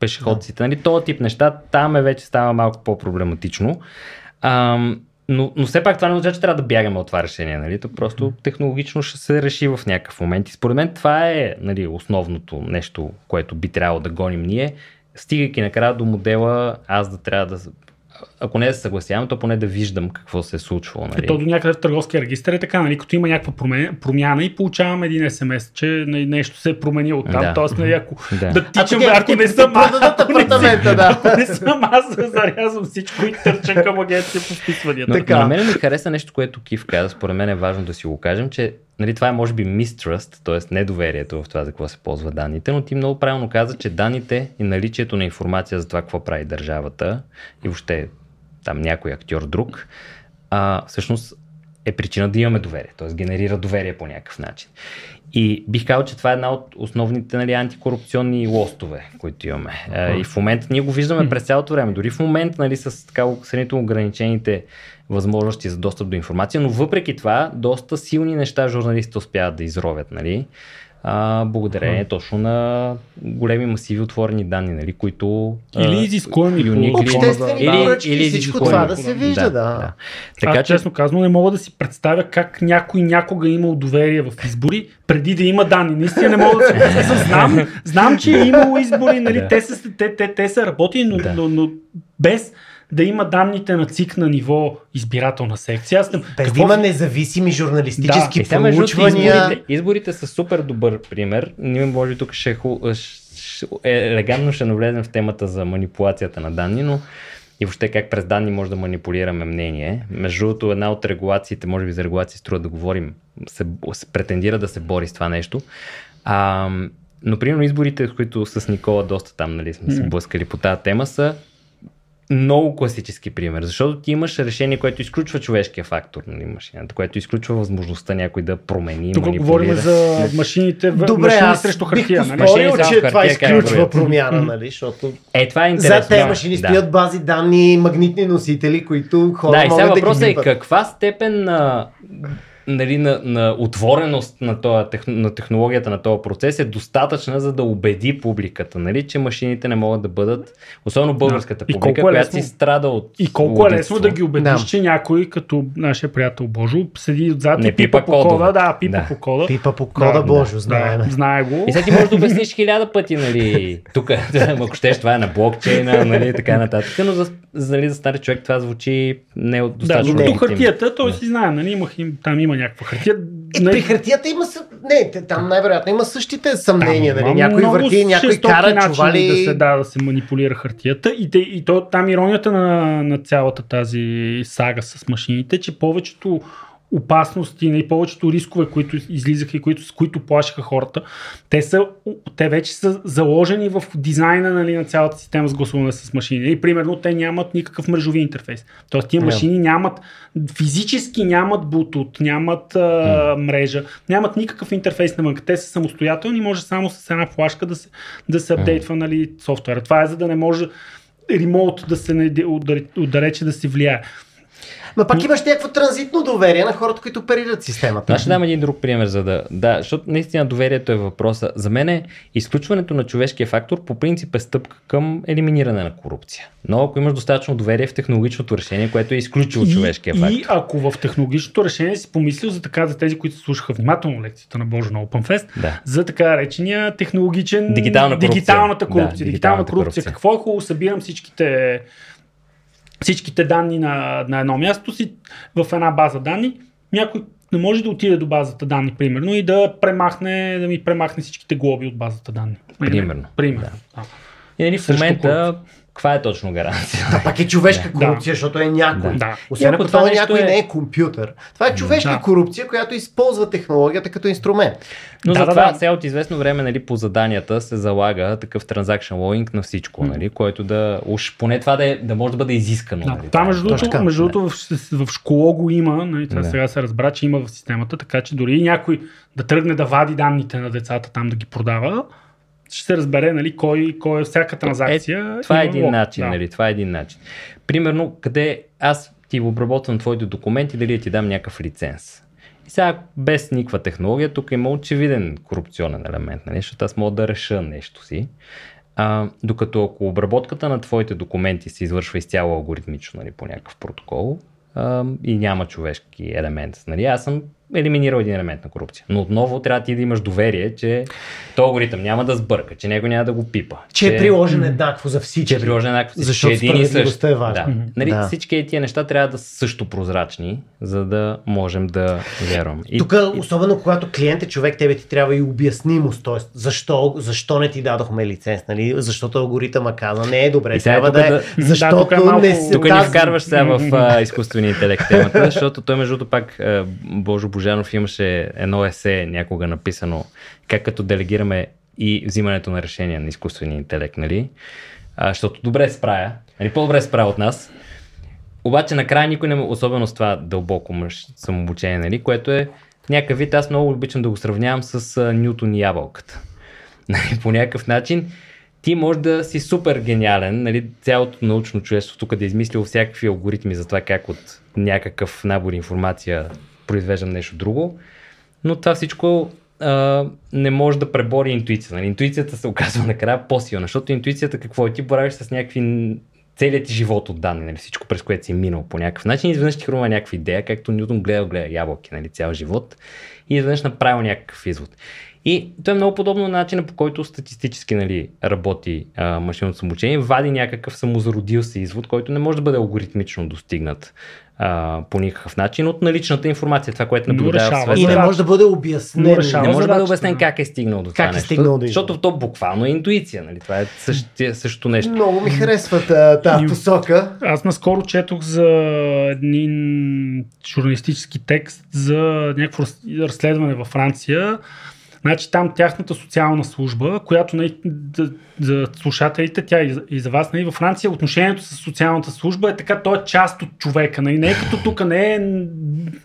пешеходците, нали, този тип неща, там е вече става малко по-проблематично. Ам, но, но все пак това не означава, че трябва да бягаме от това решение. Нали? То просто технологично ще се реши в някакъв момент. И според мен това е нали, основното нещо, което би трябвало да гоним ние, стигайки накрая до модела, аз да трябва да. Ако не да се съгласявам, то поне да виждам какво се е случвало. Нали? Е, то до някъде в търговския регистр е така, нали, като има някаква промяна и получавам един смс, че нали, нещо се е променило там. Да. Тоест, нали, ако Да. да, тичам, Ако ако, не съм аз, ако не съм- апартамента, да. ако не съм аз, зарязвам всичко и търчам към агенция по вписванията. Но, Така. на мен ми хареса нещо, което Кив каза. Според мен е важно да си го кажем, че нали, това е може би mistrust, т.е. недоверието в това за какво се ползва данните, но ти много правилно каза, че данните и наличието на информация за това какво прави държавата и въобще там някой актьор друг, а, всъщност е причина да имаме доверие, т.е. генерира доверие по някакъв начин. И бих казал, че това е една от основните нали, антикорупционни лостове, които имаме. Uh-huh. И в момента ние го виждаме през цялото време. Дори в момента нали, с така сравнително ограничените възможности за достъп до информация, но въпреки това доста силни неща журналистите успяват да изровят. Нали? А, благодарение точно на големи масиви отворени данни, нали, които... Или а, изискуеми uniquely- Обществени Или- поръчки, или всичко това да се вижда, да. Така, Аз, честно казано, не мога да си представя как някой някога е имал доверие в избори, преди да има данни. Наистина не мога да си представя. Знам, знам, че е имало избори, нали, Да. те, са, те, те, те са работили, но, Да. но, но без да има данните на ЦИК на ниво избирателна секция. Аз не... Без да има независими журналистически другото, проучвания. изборите, изборите са супер добър пример. Ние може би тук ще, е ш- е, елегантно ще навлезем в темата за манипулацията на данни, но и въобще как през данни може да манипулираме мнение. Между другото, една от регулациите, може би за регулации струва да говорим, се, се претендира да се бори с това нещо. А, но, примерно, изборите, с които с Никола доста там нали, сме се блъскали по тази тема, са много класически пример, защото ти имаш решение, което изключва човешкия фактор на машината, което изключва възможността някой да промени, Тук манипулира. говорим за машините, в... Добре, машини аз срещу бих хартия. Нали? поспорил, само че това хартия, изключва броят. промяна, нали, защото Е, това е интересно. за тези машини да. стоят бази данни, магнитни носители, които хора Да, и сега да въпросът е каква степен на, нали, на, на отвореност на, това, на технологията на този процес е достатъчна, за да убеди публиката, нали, че машините не могат да бъдат, особено българската И публика, колко е която лесно- си страда от И колко е лудитство. лесно да ги убедиш, Да. че някой, като нашия приятел Божо, седи отзад Не и пипа, пипа по кода. Да, пипа Да. по кода. Пипа по кода, Да, Божо, знаем. Да, знае го. И сега ти можеш да обясниш хиляда пъти, нали, тук, ако щеш, това е на блокчейна, нали, така нататък, но за, за, нали, за стари човек това звучи не от Да, достатъчно. докато легитимно. хартията, той си знае, нали, имах, им, там има някаква хартия. И Нали, при хартията има... съ- Не, там най-вероятно има същите съмнения, Там нали? има Някой върти, някой кара чували... Да се, да, да се манипулира хартията. И, те, и то, там иронията на, на цялата тази сага с машините, че повечето опасности и повечето рискове, които излизаха и които, с които плашиха хората, те, са, те вече са заложени в дизайна нали, на цялата система с гласуване с машини. И, примерно, те нямат никакъв мрежови интерфейс. Тоест, тия машини нямат, физически нямат Bluetooth, нямат а, мрежа, нямат никакъв интерфейс навън. Те са самостоятелни, може само с една флашка да се, да се апдейтва нали, софтуера. Това е за да не може ремоут да се отдалече да се влияе. Ма пак имаш някакво транзитно доверие на хората, които оперират системата. Аз ще дам един друг пример, за да. Да, защото наистина доверието е въпроса. За мен е изключването на човешкия фактор по принцип е стъпка към елиминиране на корупция. Но ако имаш достатъчно доверие в технологичното решение, което е изключило човешкия фактор. и ако в технологичното решение си помислил за така, за тези, които слушаха внимателно лекцията на Божо на OpenFest, Да. за така наречения технологичен... Дигитална корупция. Дигиталната корупция. Да, дигитална дигиталната корупция. корупция. Какво е хубаво? Събирам всичките всичките данни на, на едно място си в една база данни. Някой не може да отиде до базата данни, примерно, и да премахне, да ми премахне всичките глоби от базата данни. Примерно. Примерно. Да. И нали, в момента, каква е точно гаранция? А пак е човешка Да. корупция, защото е някой. Да. Да. Освен ако това това някой е- не е компютър. Това е човешка Да. корупция, която използва технологията като инструмент. Но Да, да, да, затова да. сега от известно време нали, по заданията се залага такъв транзакшн логинг на всичко, нали, който да, уж поне това да, е, да може да бъде изискано. Да, нали, това между другото, така. между другото в, в школо го има, нали, това Да. сега се разбра, че има в системата, така че дори и някой да тръгне да вади данните на децата там да ги продава, ще се разбере нали, кой, кой е всяка транзакция. Е, това е един лог. начин, Да. нали? Това е един начин. Примерно, къде аз ти обработвам твоите документи, дали да ти дам някакъв лиценз. И сега без никаква технология, тук има очевиден корупционен елемент, нали? защото аз мога да реша нещо си. А, докато ако обработката на твоите документи се извършва изцяло алгоритмично нали, по някакъв протокол а, и няма човешки елемент, нали, аз съм елиминирал един елемент на корупция. Но отново трябва ти да имаш доверие, че този алгоритъм няма да сбърка, че него няма да го пипа. Че е приложен еднакво за всички. че е приложен еднакво. Защото че един и същ. е важна. Да. Нали, Да. Всички тия неща трябва да са също прозрачни, за да можем да вярваме. И, Тук, особено когато клиент е човек, тебе ти трябва и обяснимост, т.е. защо, защо не ти дадохме лиценз, нали? защото алгоритъма каза не е добре, И трябва да е, да- защото Да, тук е малко- не се тук тази- вкарваш сега в а, изкуствения интелект темата, защото той между другото пак а, Божо Божанов имаше едно есе някога написано как като делегираме и взимането на решения на изкуствения интелект, нали? А, защото добре справя, нали? по-добре справя от нас, Обаче накрая никой не, особено с това дълбоко мъж самообучение, нали, което е някакъв вид, аз много обичам да го сравнявам с а, Нютон и ябълката. Нали, по някакъв начин ти може да си супер гениален, нали, цялото научно човечество тук да е измислил всякакви алгоритми за това как от някакъв набор информация произвеждам нещо друго, но това всичко а, не може да пребори интуицията. Нали? Интуицията се оказва накрая по-силна, защото интуицията какво е? Ти боравиш с някакви целият ти живот от данни, нали? всичко през което си минал по някакъв начин, изведнъж ти хрумва някаква идея, както Ньютон гледал, гледа ябълки нали? цял живот и изведнъж направил някакъв извод. И то е много подобно на начина по който статистически нали, работи а, машинното самоучение, вади някакъв самозародил се извод, който не може да бъде алгоритмично достигнат а, по никакъв начин от наличната информация, това, което Но наблюдава в света. И не може да бъде обяснен. Решава Не може да бъде обяснен как е стигнал до това Как е нещо, стигнал до защото то буквално е интуиция, нали? Това е същия, същото нещо. Много ми харесва та- тази посока. Аз наскоро четох за един журналистически текст за някакво раз- разследване във Франция. Значи там тяхната социална служба, която нали, за, слушателите, тя и за, и за вас, нали, във Франция отношението с социалната служба е така, той е част от човека. Нали, не е като тук, не е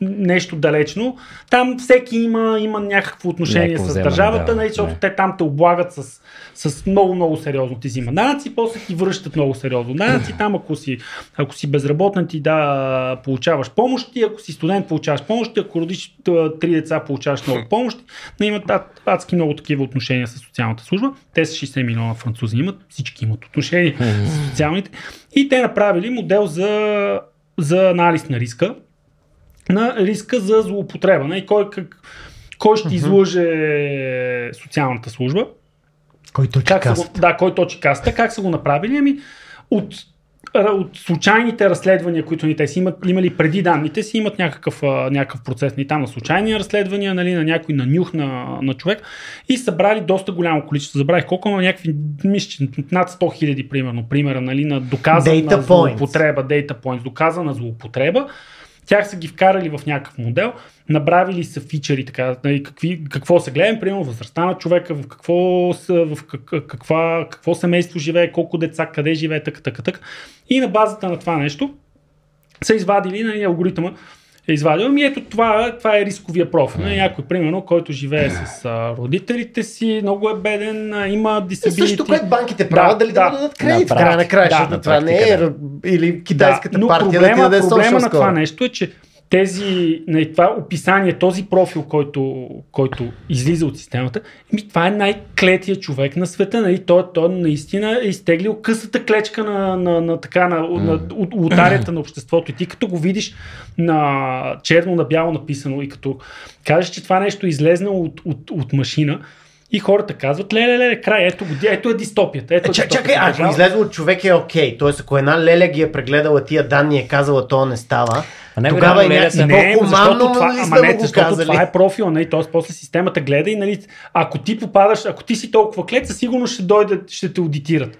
нещо далечно. Там всеки има, има някакво отношение Някакво с вземане, държавата, да, нали, защото да. те там те облагат с, с много, много сериозно ти взимат данъци, после ти връщат много сериозно данъци. Там, ако си, ако си безработен, ти да получаваш помощи, ако си студент, получаваш помощи, ако родиш три деца, получаваш много помощи. Не имат ад, адски много такива отношения с социалната служба. Те са 60 милиона французи имат, всички имат отношения с социалните. И те направили модел за, за анализ на риска, на риска за злоупотреба. И кой, как, кой ще излъже социалната служба. Кой точи Как каста? го, да, кой точи каста. Как са го направили? Ами, от, от случайните разследвания, които ни те си имат, имали преди данните си, имат някакъв, някакъв процес ни там на случайни разследвания, нали, на някой на нюх на, на човек и събрали доста голямо количество. Забравих колко, но някакви, мисля, над 100 хиляди, примерно, примера, нали, на доказана Data points. злоупотреба, data points, доказана злоупотреба. Тях са ги вкарали в някакъв модел, направили са фичери, така, нали, какви, какво се гледам, примерно възрастта на човека, в какво, са, в как, каква, какво семейство живее, колко деца, къде живее, така, така, така. И на базата на това нещо са извадили, нали, алгоритъма е извадил, ами ето това, това е рисковия профил. Нали, някой, примерно, който живее с а, родителите си, много е беден, а, има Е, disability. Също, което банките правят, Да, дали да, да. дадат кредит в края на краищата. да, това не е практика, или китайската но партия проблема, да проблема на това нещо е, че тези, нали, това описание, този профил, който, който излиза от системата, ми, това е най-клетия човек на света. Нали? Той, той наистина е изтеглил късата клечка на, на, на, така, на, на, от лотарията на обществото. И ти като го видиш на черно на бяло написано и като кажеш, че това нещо е излезнало от, от, от машина, и хората казват, леле, леле, край, ето, го, ето е дистопията. Ето Е, е дистопията. чакай, ако излезе от човек е окей. Тоест, ако една леля ги е прегледала тия данни и е казала, то не става, А не, тогава е някакси Не, по-хуманно това, ли ама сме не, го защото казали. това е профил, нали? т.е. после системата гледа и нали, ако ти попадаш, ако ти си толкова клет, със сигурност ще дойдат, ще те аудитират.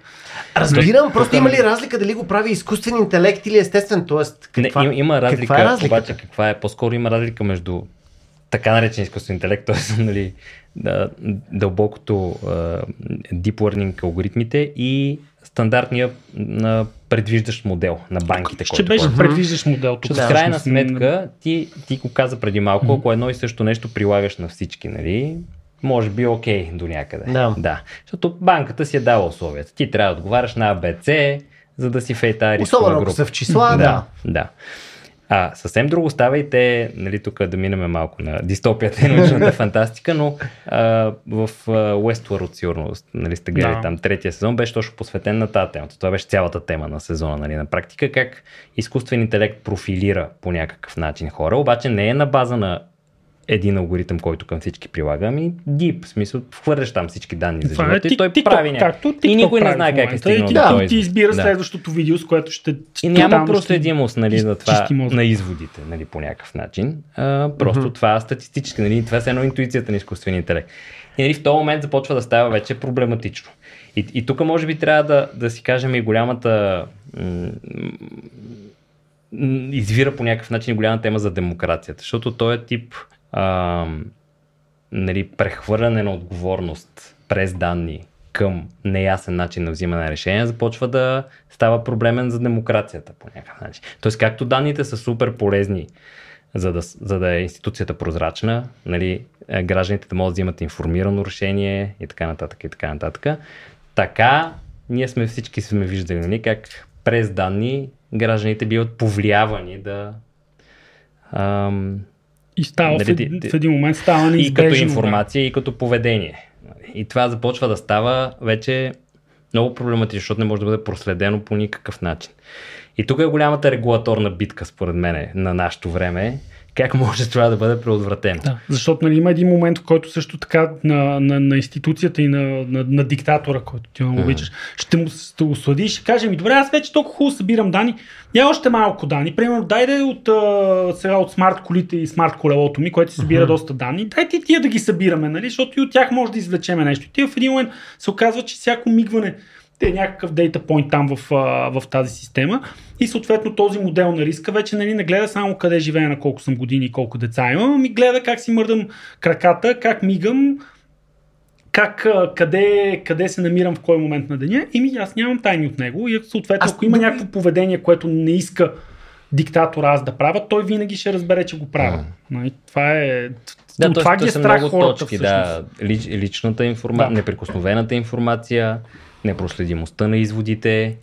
Разбирам, просто има ли разлика дали го прави изкуствен интелект или естествен? Тоест, каква, не, има, разлика, каква е разликата? обаче каква е? По-скоро има разлика между така наречен изкуствен интелект, т.е. Нали, дълбокото deep learning алгоритмите и стандартния на предвиждащ модел на банките. Ще който беше ползваме. предвиждаш модел тук. Защото в крайна сметка ти, ти го каза преди малко, ако едно и също нещо прилагаш на всички, нали, може би окей до някъде. Да. да. Защото банката си е дала условията. Ти трябва да отговаряш на АБЦ, за да си рискова Особено ако група. са в числа, да. Да. А, съвсем друго става и те, нали, тук да минем малко на дистопията и научната фантастика, но а, в Westworld сигурно, нали, сте гледали Да. там третия сезон, беше точно посветен на тази тема. Това беше цялата тема на сезона, нали, на практика, как изкуствен интелект профилира по някакъв начин хора, обаче не е на база на един алгоритъм, който към всички прилага, ами deep, в смисъл, хвърляш там всички данни за е живота и той TikTok, прави някакво. И никой не знае как е стигнал И до ти, този ти избира следващото видео, с което ще... И няма проследимост нали, за това на изводите нали, по някакъв начин. Просто това статистически, нали, това е едно интуицията на изкуствения интелект. И нали, в този момент започва да става вече проблематично. И, и тук може би трябва да, да си кажем и голямата извира по някакъв начин и голяма тема за демокрацията, защото той е тип а, нали, прехвърляне на отговорност през данни към неясен начин на взимане на решения, започва да става проблемен за демокрацията по някакъв начин. Тоест, както данните са супер полезни, за да, за да е институцията прозрачна, нали, е, гражданите да могат да взимат информирано решение и така нататък и така нататък, така ние сме всички сме виждали нали, как през данни гражданите биват повлиявани да ам, И става Нали, в, в един момент става неизбежно. и като да. информация, и като поведение. И това започва да става вече много проблематично, защото не може да бъде проследено по никакъв начин. И тук е голямата регулаторна битка, според мен, на нашето време. Как може това да бъде предотвратено? Да, защото нали, има един момент, в който също така на, на, на институцията и на, на, на диктатора, който ти много обичаш, ще му ще го слади и ще каже ми, добре, аз вече толкова хубаво събирам данни, я още малко данни. Примерно, дайде от, а, сега от смарт колите и смарт колелото ми, което си събира доста данни, дайте и тия да ги събираме, нали? защото и от тях може да извлечеме нещо. И тия в един момент се оказва, че всяко мигване е някакъв дейта point там в, в тази система и съответно този модел на риска вече нали, не гледа само къде живея, на колко съм години и колко деца имам, ами гледа как си мърдам краката, как мигам, как, къде, къде се намирам в кой момент на деня и ми аз нямам тайни от него и съответно Аз ако има някакво поведение, което не иска диктатора аз да правя, той винаги ще разбере, че го правя. Нали, Това е... Да, от това то ги е страх много хората точки, всъщност. да, лич, личната информация, Да. неприкосновената информация, непроследимостта на изводите,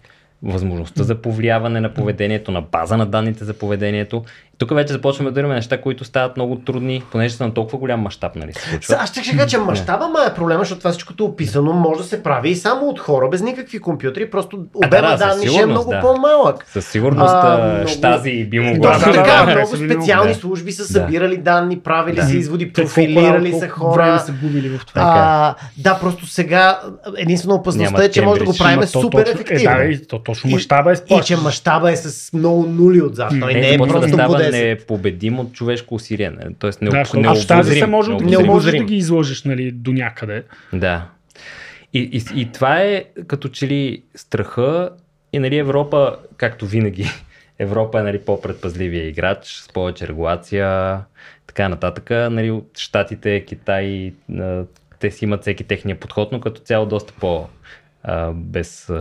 възможността за повлияване на поведението, на база на данните за поведението. Тук вече започваме да имаме неща, които стават много трудни, понеже са на толкова голям мащаб, нали се Са. Аз ще кажа, че мащаба ма е проблема, защото това всичкото описано може да се прави и само от хора, без никакви компютри, просто обема да, данни ще е много да. по-малък. Със сигурност А, много- щази би могло Да, Точно да, така, да, много да, специални да. служби са Да. събирали данни, правили Да. са изводи, профилирали са време хора. са губили в това. А, да, просто сега единствено опасността е, че може да го правим супер ефективно. Е, да, и то точно мащаба е И че мащаба е с много нули отзад. Той Не, не е да просто по става 10. непобедим от човешко усилие. не? Тоест не, Да, не, а в тази се може, необозрим. не можеш да ги излъжеш нали, до някъде. Да. И, и, и това е като че ли страха и нали Европа, както винаги, Европа е нали, по-предпазливия играч, с повече регулация, така нататък. Нали, от Штатите, Китай, те си имат всеки техния подход, но като цяло доста по без...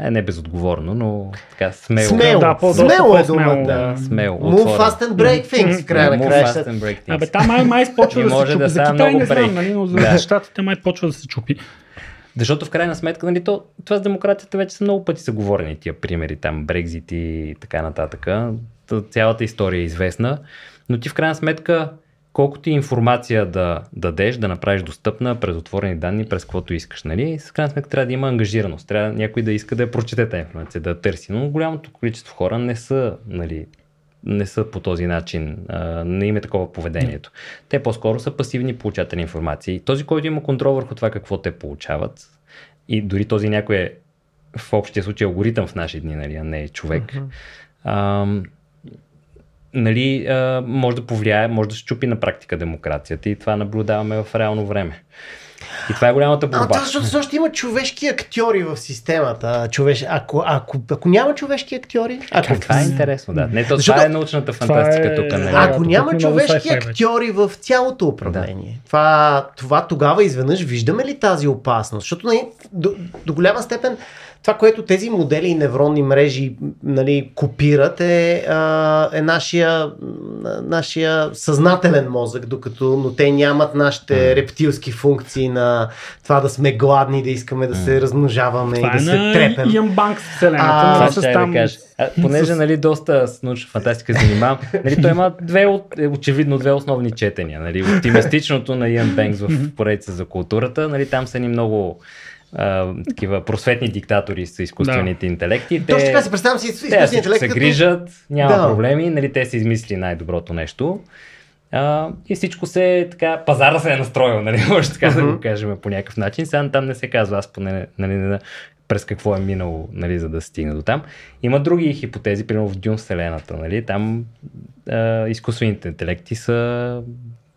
Е, не безотговорно, но така смело. Смело, Да, по-доста смело е думата. да. Смело, Move fast and break things в края на краищата. Абе, там май, май почва да се може чупи. да за Китай много не знам, нали, но за Да. щатите май почва да се чупи. Защото в крайна сметка, нали, то, това с демокрацията вече са много пъти са говорени тия примери, там Брекзит и така нататък. Та Цялата история е известна, но ти в крайна сметка, колкото и информация да дадеш, да направиш достъпна през отворени данни, през каквото искаш, нали, в крайна сметка трябва да има ангажираност, трябва някой да иска да я прочете тази информация, да я търси, но голямото количество хора не са, нали, не са по този начин, не им е такова поведението. Те по-скоро са пасивни получатели на информация. И този, който има контрол върху това какво те получават, и дори този някой е в общия случай алгоритъм в наши дни, нали, а не е човек, ам, нали, а, може да повлияе, може да щупи на практика демокрацията и това наблюдаваме в реално време. И това е голямата А, борба. да, защото също има човешки актьори в системата. Човеш... Ако, ако, ако няма човешки актьори, ако, Това е интересно, да. Не, то, Защото- това е научната фантастика Това е- тук. Нали? А, ако няма човешки актьори в цялото управление, това, това тогава изведнъж виждаме ли тази опасност? Защото нали, до, до голяма степен това, което тези модели и невронни мрежи нали, копират е, е нашия, нашия съзнателен мозък, докато но те нямат нашите mm. рептилски функции на това да сме гладни, да искаме да се размножаваме Това и да е се на трепем. Иан Банкс вселената. Това с ще там- да кажа. А, понеже, нали, доста с научна фантастика занимавам, нали, той има две, е, очевидно две основни четения. Нали, оптимистичното на Иан Бенкс в поредица за културата, нали, там са ни много а, такива просветни диктатори с изкуствените интелекти. Те, Точно така си представям си те изкуствения интелект се като... грижат, няма Да. проблеми, нали, те са измислили най-доброто нещо. А, и всичко се така, пазара се е настроил, нали, може така да Мгм. го кажем по някакъв начин. Сега там не се казва, аз поне нали, не, през какво е минало, нали, за да стигне до там. Има други хипотези, примерно в Дюн Вселената, нали, там а, изкуствените интелекти са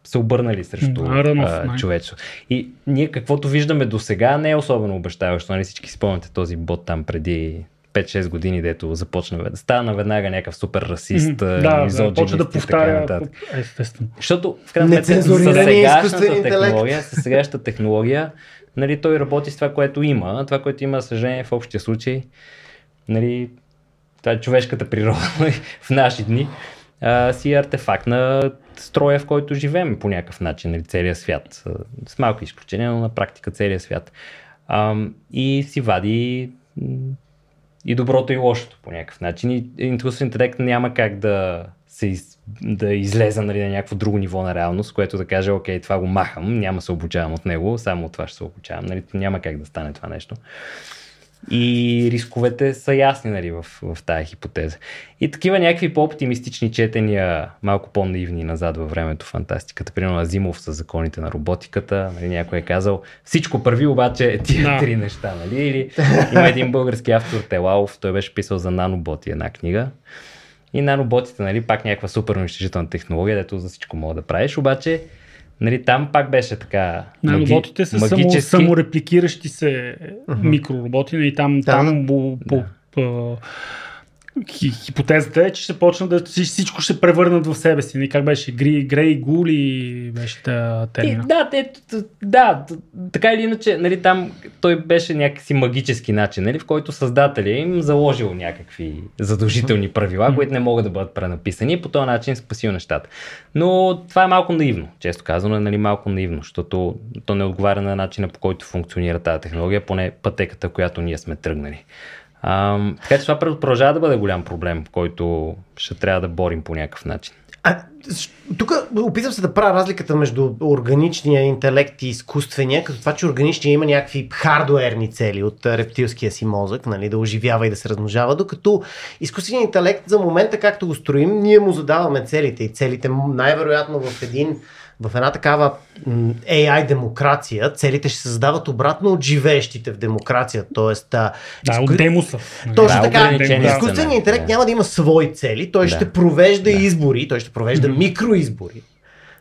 се обърнали срещу Да, Рънов, а, май. човечеството. И ние каквото виждаме до сега не е особено обещаващо. Нали? Всички си спомняте този бот там преди 5-6 години, дето започна да стана веднага някакъв супер расист, да, да, почва да повтаря. Естествено. Защото в крайна сметка с сегашната технология, с сегашната технология, нали, той работи с това, което има. Това, което има, съжаление, в общия случай, нали, това е човешката природа нали, в наши дни, а, си е артефакт на строя, в който живеем по някакъв начин, нали, целият свят. С малко изключение, но на практика целият свят. И си вади и доброто и лошото по някакъв начин. И изкуствен интелект няма как да се из, да излезе нали, на някакво друго ниво на реалност, което да каже, окей, това го махам, няма се обучавам от него, само от това ще се обучавам. Нали, няма как да стане това нещо. И рисковете са ясни нали, в, в тази хипотеза. И такива някакви по-оптимистични четения, малко по-наивни назад във времето, фантастиката. Примерно Азимов с законите на роботиката. Нали, някой е казал, всичко първи обаче тия Да. три неща. Нали? Или има един български автор, Телалов, той беше писал за наноботи една книга. И наноботите, нали, пак някаква супер унищожителна технология, дето за всичко мога да правиш, обаче нали, там пак беше така Наноботите са само, саморепликиращи се микророботи и там, Да. там по, по, по, хипотезата е, че ще почнат да вси- всичко ще превърнат в себе си. Нали, Как беше? Гри, Грей Гули беше та Те, термина. да, те, да, така или иначе, нали, там той беше някакси магически начин, нали, в който създателя им заложил някакви задължителни правила, които не могат да бъдат пренаписани и по този начин спасил нещата. Но това е малко наивно, често казано е нали, малко наивно, защото то не отговаря на начина по който функционира тази технология, поне пътеката, която ние сме тръгнали. Така че това продължава да бъде голям проблем, който ще трябва да борим по някакъв начин. А, тук опитвам се да правя разликата между органичния интелект и изкуствения, като това, че органичния има някакви хардуерни цели от рептилския си мозък, нали, да оживява и да се размножава, докато изкуственият интелект за момента, както го строим, ние му задаваме целите и целите най-вероятно в един в една такава AI демокрация, целите ще се задават обратно от живеещите в демокрация. Тоест, Да, изку- от демуса. Точно Да, така. Изкуственият интелект Да. няма да има свои цели, той Да. ще провежда Да. избори, той ще провежда микроизбори.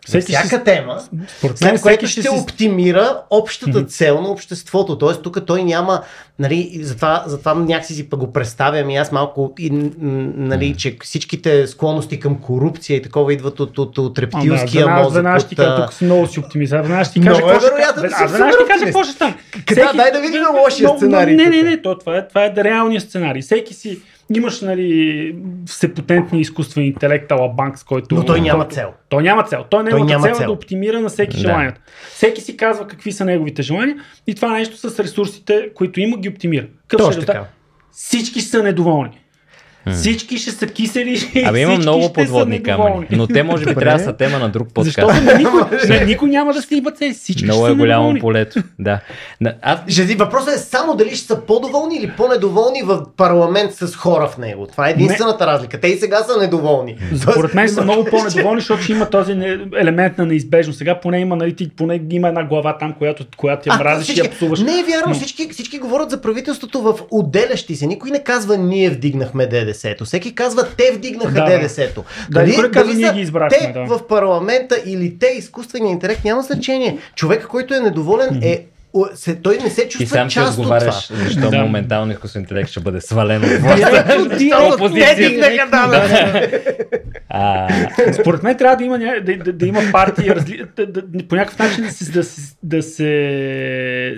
Всеки Всеки ще- всяка тема, Според след което ще, ще си... оптимира общата цел на обществото. Тоест, тук той няма, нали, затова, затова някакси си го представям и аз малко, и, нали, че всичките склонности към корупция и такова идват от, от, от рептилския веднага, мозък. веднага ще ти кажа, а, тук много си оптимизация. Веднага ще ти кажа е какво ще да кажа какво ще стане. Къде- дай да видим лошия сценарий Не, не, не, е, това е реалният сценарий. Всеки си имаш нали, всепотентния изкуствен интелект, ала банк, с който... Но той няма цел. Той няма цел. Той, Той няма цел е цел. да оптимира на всеки Да. желанията. Всеки си казва какви са неговите желания и това нещо с ресурсите, които има, ги оптимира. Е Точно резултат? така. Всички са недоволни. Всички ще са кисели. и Абе има много подводни камъни, но те може би трябва да са тема на друг подкаст. Защото никой, не, никой няма да има цели. Всички Много ще е са голямо недоволни. полето. Да. Аз въпросът е само дали ще са по-доволни или по-недоволни в парламент с хора в него. Това е единствената разлика. Те и сега са недоволни. Според мен са много по-недоволни, защото ще има този не- елемент на неизбежност. Сега поне има, нали, ти, поне има една глава там, която, която я мразиш и я псуваш. Не е вярно, Но- всички, всички говорят за правителството в отделящи се. Никой не казва ние вдигнахме ДДС-то. Всеки казва те вдигнаха Да, да. ДДС-то. Да, никой не казва, дали ние ги избрахме, Те да. в парламента или те, изкуствения интелект, няма значение. Човек, който е недоволен е се, той не се чувства сам си част от отговаряш, това. защо Да. моментално изкуствен интелект ще бъде свален от власт. Директно, директно, Опозицията. те дигнаха данъци. А, Според мен трябва да има, да, да, да има партии, разли... да, да, по някакъв начин да се, да се, да се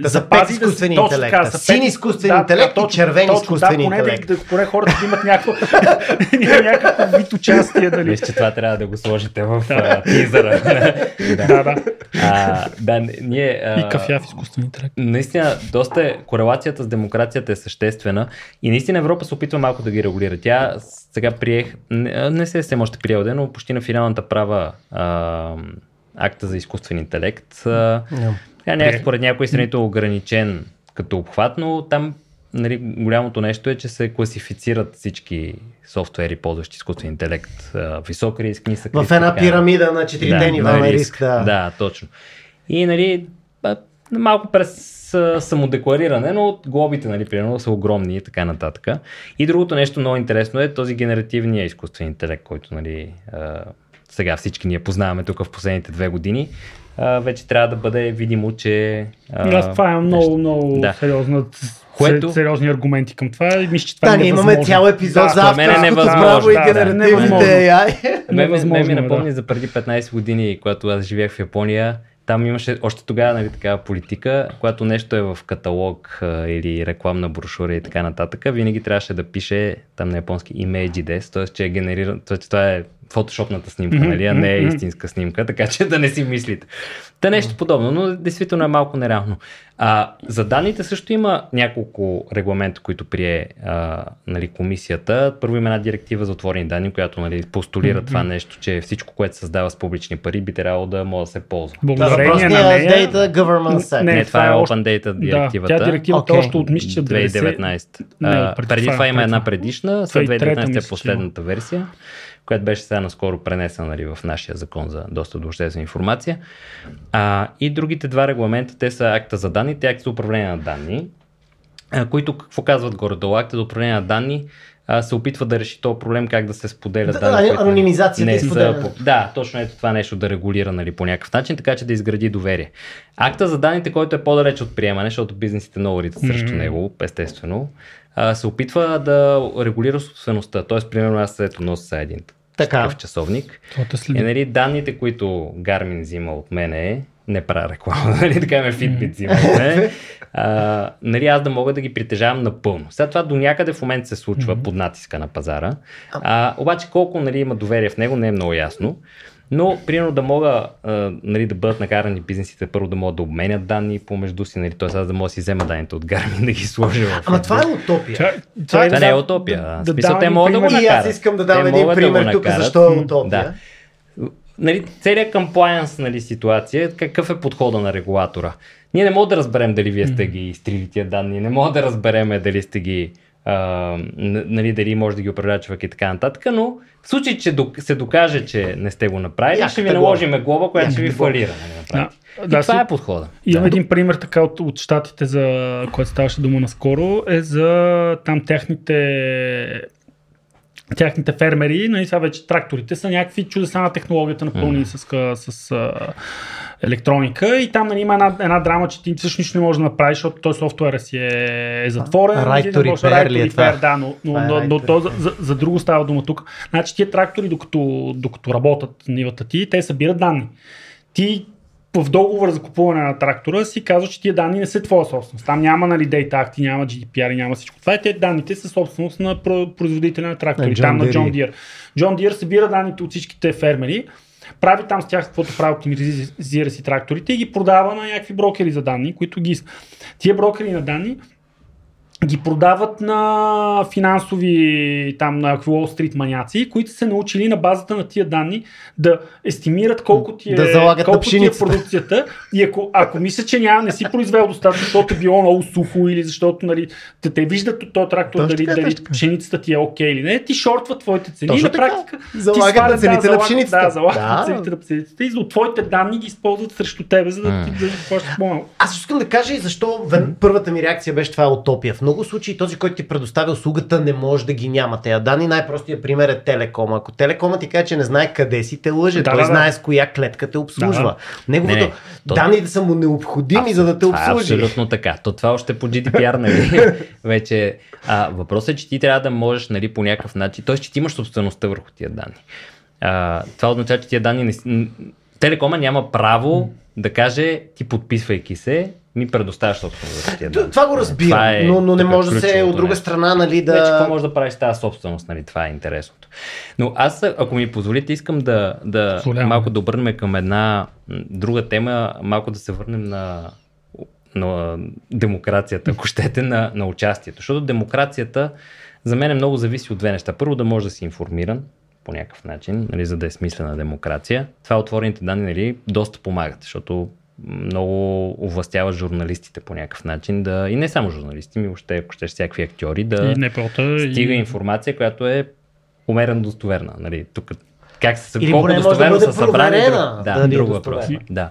Да запази. изкуствения точно интелект. така, Син запети- изкуствен интелект и червен точно, изкуствен да, поне интелект. Да, да, поне хората да имат някакво, някакво вид участие. Дали. Мисля, че това трябва да го сложите в тизъра. да. Да, да. А, да, ние... А, И кафяв изкуствен интелект. Наистина, доста е, корелацията с демокрацията е съществена и наистина Европа се опитва малко да ги регулира. Тя сега приех, не, не се се още приел но почти на финалната права а, акта за изкуствен интелект. А, Да. тя някак, според някои страни е ограничен като обхват, но там нали, голямото нещо е, че се класифицират всички софтуери, ползващи изкуствен интелект. Висок риск, нисък риск. В една така. пирамида на четирите нива на риск. Да. Да, точно. И нали, малко през самодеклариране, но глобите, нали, примерно, са огромни и така нататък. И другото нещо много интересно е този генеративния изкуствен интелект, който нали, сега всички ние познаваме тук в последните две години. А, вече трябва да бъде видимо, че... а, Аз това е много, нещо- много Да. сериозна, Което- сериозни аргументи към това мисля, че това Да, е ние имаме цял епизод Да, за мен е право и Да, да, генеративните невъзможно. AI. Ме, ме, ме, ми е, да. напомни за преди 15 години, когато аз живеех в Япония. Там имаше още тогава нали, такава политика, когато нещо е в каталог а, или рекламна брошура и така нататък, винаги трябваше да пише там на японски ImageDes, т.е. че е генериран, т.е. това е фотошопната снимка, нали, а не е истинска снимка, така че да не си мислите. Та нещо подобно, но действително е малко нереално. А, за данните също има няколко регламента, които прие а, нали, комисията. Първо има една директива за отворени данни, която нали, постулира това нещо, че всичко, което се създава с публични пари, би трябвало да може да се ползва. Да, Благодарение въпросният на нея... Data Government Act. Не, Не, това това е е Open Data директивата. Да, тя директивата Окей. още от мисля, че 90... 2019. Не, А, преди преди това, това има преди една предишна, след 2003 2019 е последната версия, която беше сега наскоро пренесена нали, в нашия закон за достъп до обществена информация. А, и другите два регламента, те са акта за данните и акта за управление на данни, а, които какво казват горе-долу? Акта за управление на данни а, се опитва да реши този проблем как да се споделят Да, данни. а, които анонимизацията не са по- Да, точно ето това нещо да регулира нали, по някакъв начин, така че да изгради доверие. Акта за данните, който е по-далеч от приемане, защото бизнесите много ритат срещу Мгм. него, естествено, а, се опитва да регулира собствеността. Тоест, примерно, аз ето нося един Така. такъв часовник. Те следи. нали, данните, които Garmin взима от мене, не правя реклама, нали, така ме Fitbit взима от мене, а, нали, аз да мога да ги притежавам напълно. Сега това до някъде в момента се случва под натиска на пазара. А, обаче колко нали, има доверие в него не е много ясно. Но, примерно, да мога а, нали, да бъдат накарани бизнесите първо да могат да обменят данни помежду си, нали, т.е. аз да мога да си взема данните от Garmin да ги сложа в... Ама това е утопия. Това чай е- Това да- не е утопия. да- да смисъл, те могат да го пример. И аз накарат. искам да дам Те един могат да пример тук, накарат. защо е утопия. Да. Нали, целият комплайанс нали, ситуация, какъв е подхода на регулатора? Ние не можем да разберем дали вие сте ги изтрили тия данни, не можем да разберем дали сте ги а, нали, дали може да ги управлява човек и така нататък, но в случай, че док- се докаже, че не сте го направили, Яката ще ви глоба. наложиме глоба, която ще ви фалира. Нали. Да, и да, това си- е подхода. Имам Да. един пример така от, от щатите, за което ставаше дума наскоро, е за там техните тяхните фермери, нали сега вече тракторите са някакви чудеса на технологията, напълнени с, ка- с а, електроника и там нали, има една, една драма, че ти всъщност нищо не можеш да направиш, защото той софтуера си е, е затворен. Right to repair ли е това? Да, но, но, е но, но то, за, за, за друго става дума тук. Значи тия трактори, докато, докато работят нивата ти, те събират данни. Ти в договор за купуване на трактора си казва, че тия данни не са твоя собственост. Там няма нали, Data Act, няма GDPR, няма всичко. Това е те данните са собственост на про- производителя на трактори, John там на. John Deere. John Deere събира данните от всичките фермери, прави там с тях каквото прави, оптимизира си тракторите и ги продава на някакви брокери за данни, които ги искат. Тия брокери на данни ги продават на финансови, там на Wall Street маняци, които са се научили на базата на тия данни да естимират колко ти е, Да колко ти е продукцията и ако, ако мисля, че няма, не си произвел достатъчно, защото е било много сухо или защото нали, те, те виждат от този трактор Точно дали, така, дали точно така. пшеницата ти е окей или не, ти шортват твоите цени Точно на практика Залагат ти на цените да, на залагат- пшеницата. Да, залагат Да. на цените на пшеницата и от твоите данни ги използват срещу тебе, за да ти да плащаш по-малко. Аз искам да кажа и защо първата ми реакция беше това е утопия. В много случаи този, който ти предоставя услугата, не може да ги няма. Тея данни най-простият пример е Телеком. Ако Телекома ти каже, че не знае къде си, те лъже. Да, Той да, да. знае с коя клетка те обслужва. Да, Неговото Не, не, то- данните са му необходими, за да те е обслужи. абсолютно така. То това още по GDPR, нали? Вече. А, въпросът е, че ти трябва да можеш, нали, по някакъв начин. Т.е. че ти имаш собствеността върху тия данни. А, това означава, че тия данни не... Телекома няма право да каже, ти подписвайки се, ми предоставяш собственост за тия данни. Това го разбирам, Това е но, но не може да се от друга нещо. страна, нали, Да... Вече какво може да правиш с тази собственост, нали? Това е интересното. Но аз, ако ми позволите, искам да, да Позволявам. малко да обърнем към една друга тема, малко да се върнем на, на демокрацията, ако щете, на, на участието. Защото демокрацията за мен е много зависи от две неща. Първо да можеш да си информиран по някакъв начин, нали, за да е смислена демокрация. Това отворените данни нали, доста помагат, защото много овластява журналистите по някакъв начин да, и не само журналисти, ми въобще, ако ще всякакви актьори, да, И НПО-та. стига и... информация, която е умерено достоверна. Нали, тук как се Или колко да достоверно бъде са събрани. друг- да, Да, да е друг въпрос. Да.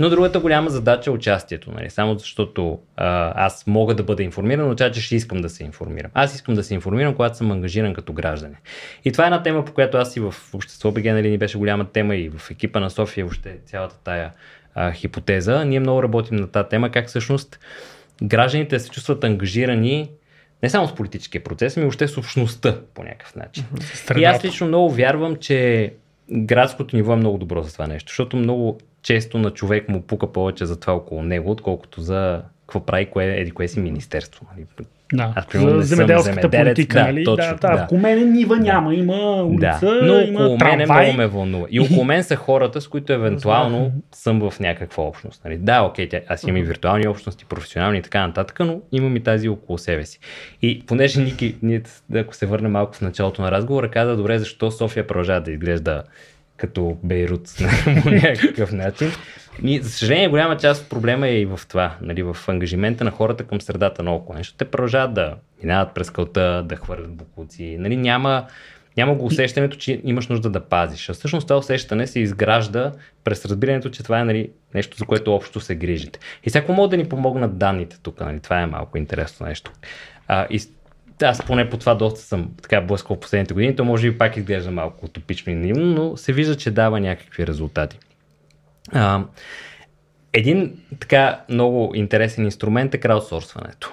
Но другата голяма задача е участието. Нали, само защото а, аз мога да бъда информиран, означава, че ще искам да се информирам. Аз искам да се информирам, когато съм ангажиран като гражданин. И това е една тема, по която аз и в общество БГ нали, ни беше голяма тема и в екипа на София, въобще цялата тая а, хипотеза. Ние много работим на тази тема, как всъщност гражданите се чувстват ангажирани не само с политическия процес, ами въобще с общността по някакъв начин. Средата. И аз лично много вярвам, че градското ниво е много добро за това нещо, защото много често на човек му пука повече за това около него, отколкото за какво прави кое, еди кое си министерство. Да, Аз, примерно, за земеделската политика, да, нали? точно, да, да, да. Около мен нива няма, има улица, Да, но има около мен е много ме вълнува. И около мен са хората, с които евентуално съм в някаква общност. Нали? Да, окей, тя, аз имам и виртуални общности, професионални и така нататък, но имам и тази около себе си. И понеже Ники, ние, ако се върнем малко в началото на разговора, каза, добре, защо София продължава да изглежда като Бейрут по някакъв начин. И, за съжаление, голяма част от проблема е и в това, нали, в ангажимента на хората към средата на около. Защото те продължават да минават през кълта, да хвърлят букуци. Нали, няма, няма го усещането, че имаш нужда да пазиш. А всъщност това усещане се изгражда през разбирането, че това е нали, нещо, за което общо се грижите. И всяко могат да ни помогнат данните тук. Нали? Това е малко интересно нещо. А, и аз поне по това доста съм така блъскал в последните години. То може би пак изглежда малко утопично и наивно, но се вижда, че дава някакви резултати. А, един така много интересен инструмент е краудсорсването.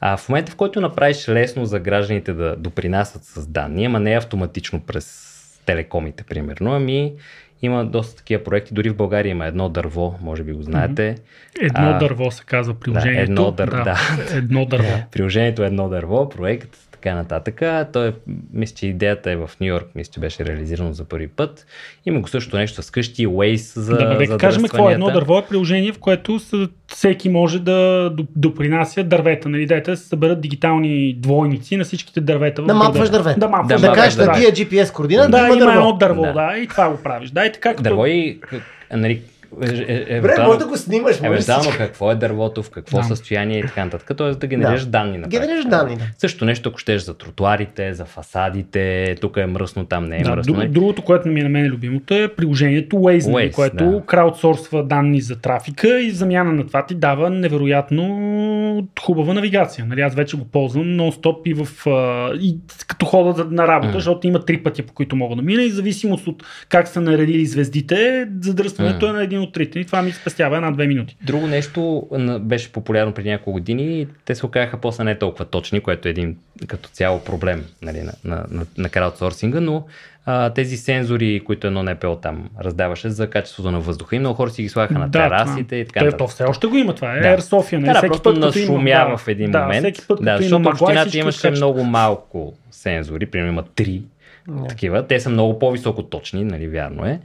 А в момента, в който направиш лесно за гражданите да допринасят с данни, ама не автоматично през телекомите, примерно, ами има доста такива проекти. Дори в България има едно дърво, може би го знаете. Едно А, дърво се казва приложението. едно дър- да. Едно дърво. Приложението е едно дърво, проект, така нататък. Той, е, мисля, че идеята е в Нью Йорк, мисля, че беше реализирано за първи път. Има го също нещо с къщи, Waze за да, нека кажем какво е едно дърво е приложение, в което всеки може да доп- допринася дървета. Нали? Дайте да се съберат дигитални двойници на всичките дървета. Да мапваш дървета. Да, мапваш Да, Да мапваш кажеш на тия GPS координата, Да, има има едно дърво. Да. да. и това го правиш. Да, и така като... Дърво и, нали, е, е, Добре, евентуално- може да го снимаш. Евентуално какво е дървото, в какво Да. състояние и така нататък. Тоест да генерираш Да. данни. На Генерираш данни, да. Също нещо, ако щеш за тротуарите, за фасадите, тук е мръсно, там не е Да, мръсно. друг, нали? другото, което ми е на мен любимото е приложението Waze, нали, Waze, което да. краудсорсва данни за трафика и замяна на това ти дава невероятно хубава навигация. Нали, аз вече го ползвам нон-стоп и, в, и като хода на работа, Мгм. защото има три пътя, по които мога да мина и зависимост от как са наредили звездите, задръстването Мгм. е на един от трите. И това ми спестява една-две минути. Друго нещо беше популярно преди няколко години и те се оказаха после не толкова точни, което е един като цяло проблем нали, на, на, на, на краудсорсинга, но а, тези сензори, които едно НПО там раздаваше за качеството на въздуха и много хора си ги слагаха на Да, терасите и така Те, то все още го има това. Е Да. Air София. Нали? Да, всеки просто път, има- нашумява да, в един да, момент. Всеки път, да, има защото мъгла и общината имаше откачат. много малко сензори, примерно има три такива. Те са много по-високо точни, нали, вярно е.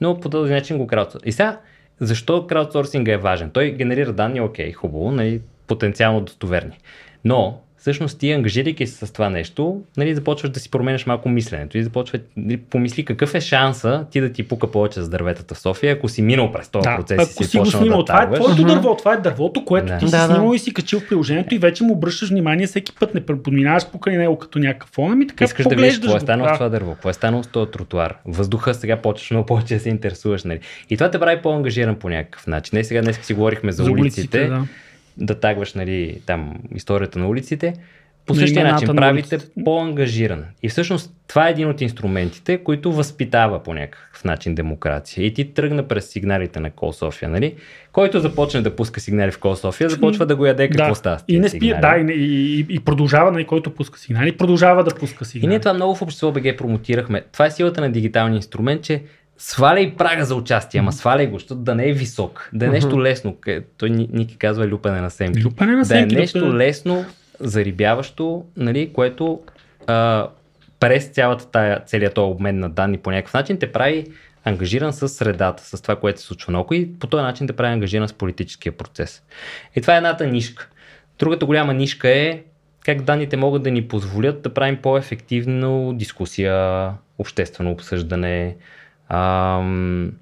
Но по този начин го краудсорсинг. И сега, защо краудсорсинга е важен? Той генерира данни, окей, хубаво, нали, потенциално достоверни. Но всъщност ти, ангажирайки се с това нещо, нали, започваш да си променяш малко мисленето и започваш нали, помисли какъв е шанса ти да ти пука повече за дърветата в София, ако си минал през този Да, процес ако и си, си го снимал, да това е твоето дърво, това е дървото, което Да. ти си Да, да. снимал и си качил в приложението и вече му обръщаш внимание всеки път, не подминаваш покрай него като някакъв фон, ами така Искаш да видиш какво е станало Да. с това дърво, какво е станало с този тротуар. Въздуха сега почваш много повече да се интересуваш. Нали? И това те прави по-ангажиран по някакъв начин. Не сега днес си говорихме за, За улиците, улиците, да. Да тагваш нали, там историята на улиците. по същия начин на правите улиците. по-ангажиран. И всъщност това е един от инструментите, които възпитава по някакъв начин демокрация. И ти тръгна през сигналите на Кол София, нали? Който започне да пуска сигнали в Кол София, започва да го яде какво да. става. И не спи, да, и, не- и, и, и продължава, нали, който пуска сигнали, продължава да пуска И сигнали. ние това много в общество БГ промотирахме. Това е силата на дигиталния инструмент, че сваляй прага за участие, ама сваляй го, защото да не е висок, да е нещо лесно. Той Ни- Ники казва люпане на семки. Люпане на да семки, е нещо да- лесно, зарибяващо, нали, което а, през цялата тая, целият този обмен на данни по някакъв начин те прави ангажиран с средата, с това, което се случва наоколо и по този начин те прави ангажиран с политическия процес. И това е едната нишка. Другата голяма нишка е как данните могат да ни позволят да правим по-ефективно дискусия, обществено обсъждане, ам,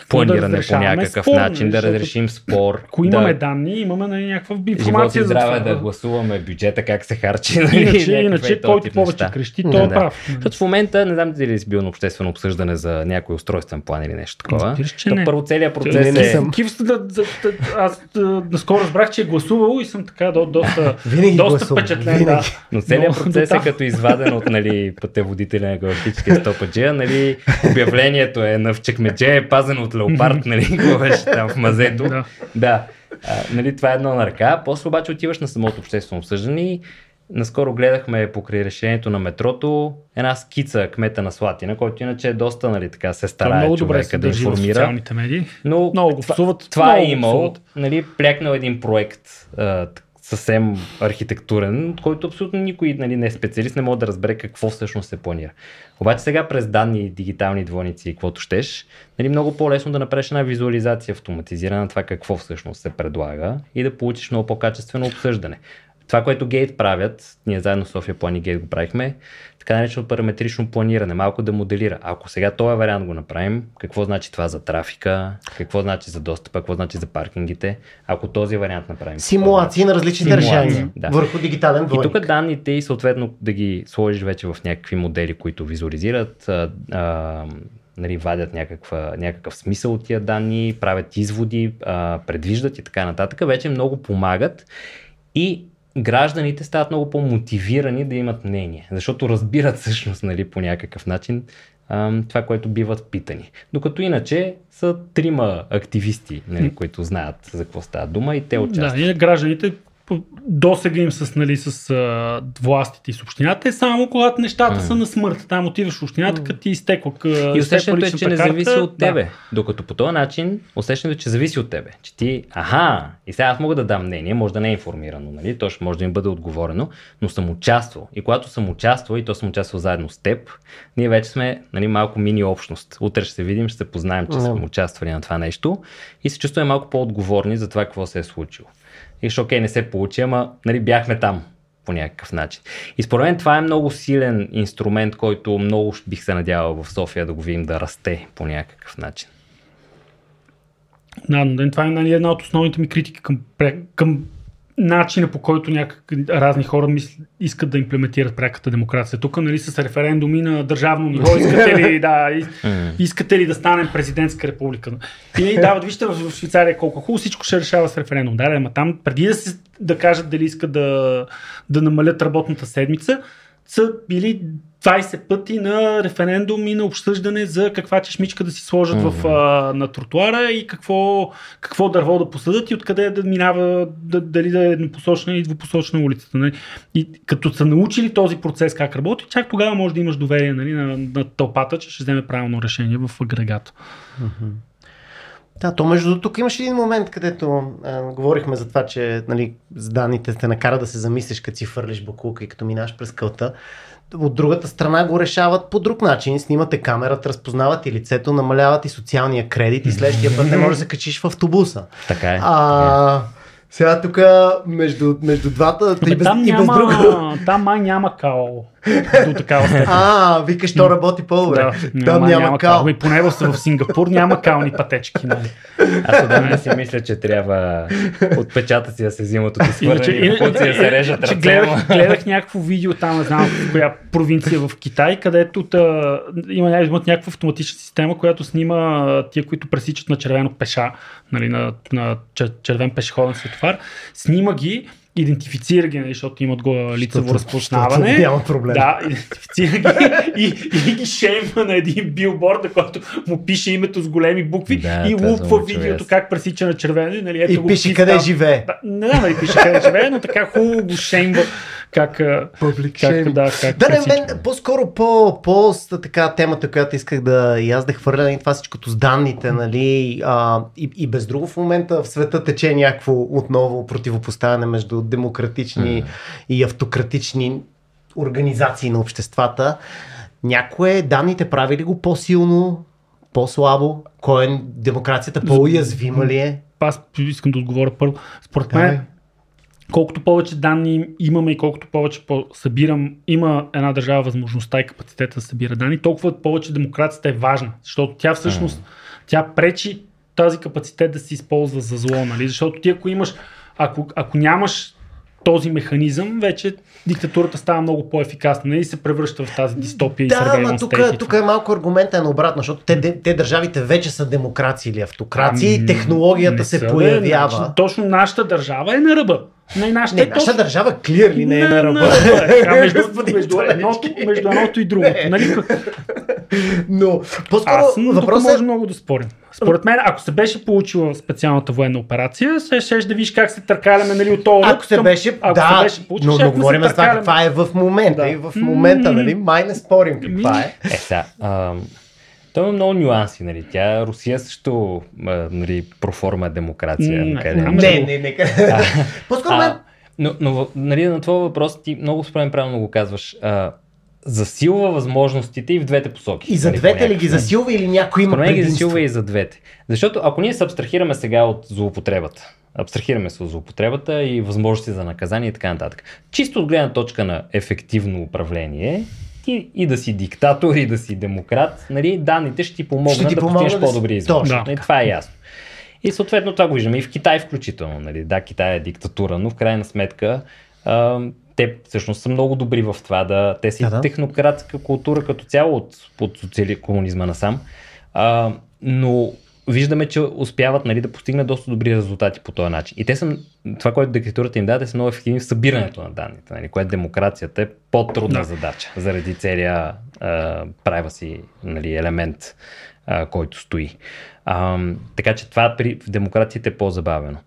Какво да планиране по някакъв спор, начин, нали, да разрешим спор. Ако имаме да, данни, имаме нали, някаква живот и информация за здраве това. да гласуваме бюджета, как се харчи. нали, Иначе, иначе е който повече неща. крещи, той е Да. прав. нали. Защото в момента, не знам дали си бил на обществено обсъждане за някой устройствен план или нещо такова. Разбира се, че То не. първо целият Не, процес не е... съм. Кив, да, да, да, аз да, наскоро разбрах, че е гласувал и съм така до, доста, Винаги доста гласувам, впечатлен. винаги. Да. Но целият Но процес е като изваден от нали, пътеводителя на галактическия стопаджия. Нали, обявлението е на в чекмедже, е пазено от леопард, нали, какво беше там в мазето. Да. да. А, нали, това е едно на ръка. После обаче отиваш на самото обществено обсъждане и наскоро гледахме покрай решението на метрото една скица кмета на Слатина, който иначе е доста, нали, така се старае много добре се човека да информира. медии. Но Много го псуват. това много е имал, нали, плякнал един проект, а, съвсем архитектурен, от който абсолютно никой нали, не е специалист, не може да разбере какво всъщност се планира. Обаче сега през данни, дигитални двойници и каквото щеш, нали, много по-лесно да направиш една визуализация автоматизирана на това какво всъщност се предлага и да получиш много по-качествено обсъждане. Това, което Гейт правят, ние заедно с София Плани Гейт го правихме, така наречено параметрично планиране, малко да моделира. Ако сега този вариант го направим, какво значи това за трафика, какво значи за достъпа, какво значи за паркингите, ако този вариант направим. Симулации на различните Симулации, решения да. върху дигитален И двойник. тук данните и съответно да ги сложиш вече в някакви модели, които визуализират, а, а, нали, вадят някаква, някакъв смисъл от тия данни, правят изводи, а, предвиждат и така нататък, вече много помагат и гражданите стават много по-мотивирани да имат мнение, защото разбират всъщност нали, по някакъв начин това, което биват питани. Докато иначе са трима активисти, нали, които знаят за какво става дума и те участват. Да, и гражданите досега им с, нали, с а, властите и с общината е само когато нещата са на смърт. Там отиваш в общината, като ти изтекла. И усещането е, че не зависи от тебе. Докато по този начин, усещането е, че зависи от тебе. Че ти, аха, и сега аз мога да дам мнение, може да не е информирано, нали? То ще може да им бъде отговорено, но съм участвал. И когато съм участвал, и то съм участвал заедно с теб, ние вече сме нали, малко мини общност. Утре ще се видим, ще се познаем, че Да. сме участвали на това нещо и се чувстваме малко по-отговорни за това, какво се е случило. Ще, окей, не се получи, ама нали, бяхме там по някакъв начин. И според мен това е много силен инструмент, който много бих се надявал в София да го видим да расте по някакъв начин. Да, това е нали, една от основните ми критики към, към начина по който някак разни хора мис... искат да имплементират пряката демокрация. Тук нали, с референдуми на държавно ниво искате ли, да, из... искате ли да станем президентска република. И дават, вижте в Швейцария колко хубаво всичко ще решава с референдум. Да, да, ама там преди да, се, да кажат дали искат да, да намалят работната седмица, са били 20 пъти на референдум и на обсъждане за каква чешмичка да си сложат в, а, на тротуара и какво, какво дърво да посадат и откъде да минава, да, дали да е еднопосочна или двупосочна улицата. Нали. И като са научили този процес как работи, чак тогава може да имаш доверие нали, на, на тълпата, че ще вземе правилно решение в агрегата. Да, то между тук имаше един момент, където а, говорихме за това, че нали, с данните те накара да се замислиш, като си фърлиш букулка и като минаш през кълта. От другата страна го решават по друг начин. Снимате камерата, разпознават и лицето, намаляват и социалния кредит и следващия път не можеш да се качиш в автобуса. Така е. А, сега тук между, между двата и Бе, без, там, и без друго. няма, там май няма као до такава степен. А, викаш, то работи по-добре. Да, Там няма, кал. Ами поне в, Сингапур няма кални пътечки. Нали. Аз отдавна си мисля, че трябва от печата си да се взимат от изхвърлени Иначе- покуци да се режат ръце. гледах, гледах някакво видео там, не знам в коя провинция в Китай, където та, има някаква автоматична система, която снима тия, които пресичат на червено пеша, нали, на, на чер- червен пешеходен светофар, снима ги идентифицира ги, нали, защото имат го лицево разпознаване. няма проблем. Да, идентифицира ги и, и ги шейма на един билборд, на който му пише името с големи букви Да, и това лупва видеото как пресича на червено. Нали, ето И го пише къде там. живее. Да, не знам дали пише къде живее, но така хубаво го шеймва как, а, как, да, как Да, не, мен по-скоро по, по така темата, която исках да и аз да хвърля, и това всичкото с данните, нали, а, и, и без друго в момента в света тече някакво отново противопоставяне между демократични и автократични организации на обществата. Някое данните прави ли го по-силно, по-слабо? Кой е демокрацията по-уязвима ли е? Аз искам да отговоря първо. Според мен, колкото повече данни имаме и колкото повече по- събирам, има една държава възможността и капацитета да събира данни, толкова повече демокрацията е важна. Защото тя всъщност, тя пречи тази капацитет да се използва за зло, нали? Защото ти ако имаш, ако, ако нямаш този механизъм, вече диктатурата става много по-ефикасна нали? и се превръща в тази дистопия и Да, ама surveillance тук, state и тук това. е малко аргумента е на обратно, защото те, те, те държавите вече са демокрации или автокрации, Ами, технологията се са, появява. значи, точно нашата държава е на ръба. Не, нашата, Не, нашата точно- държава клирли не е на ръба. между, между, едното, между едното и другото. Нали? Но по-скоро Аз въпросът може е... много да спорим. Според мен, ако се беше получила специалната военна операция, ще, ще да видиш как се търкаляме нали, от този Ако се беше, ако да, се беше получил, но, но говорим за това каква е в момента. Да. И в момента, нали, май не спорим каква е. Е, сега, а, то има много нюанси, нали. Тя, Русия също, а, нали, проформа демокрация. М, къде- не, Не, не, не. По-скоро. А, но, но нали, на това въпрос ти много според мен правилно го казваш. А, засилва възможностите и в двете посоки. И за нали, двете ли ги засилва или някой има Според ги засилва и за двете. Защото ако ние се абстрахираме сега от злоупотребата, абстрахираме се от злоупотребата и възможности за наказание и така нататък. Чисто от гледна точка на ефективно управление, ти и да си диктатор, и да си демократ, нали, данните ще ти помогнат Ще ти да постигнеш да по-добри избори. Точно Нали, това е ясно. И съответно това го виждаме и в Китай включително. Нали. Да, Китай е диктатура, но в крайна сметка а, те всъщност са много добри в това да... Те си Да, да. технократска култура като цяло от, от социали... комунизма насам. А, но виждаме, че успяват нали, да постигнат доста добри резултати по този начин. И те са, това, което диктатурата им даде, са много ефективни в събирането на данните, нали, което демокрацията е по-трудна Да. задача, заради целия privacy нали, елемент, а, който стои. А, така че това при, в демокрацията е по-забавено.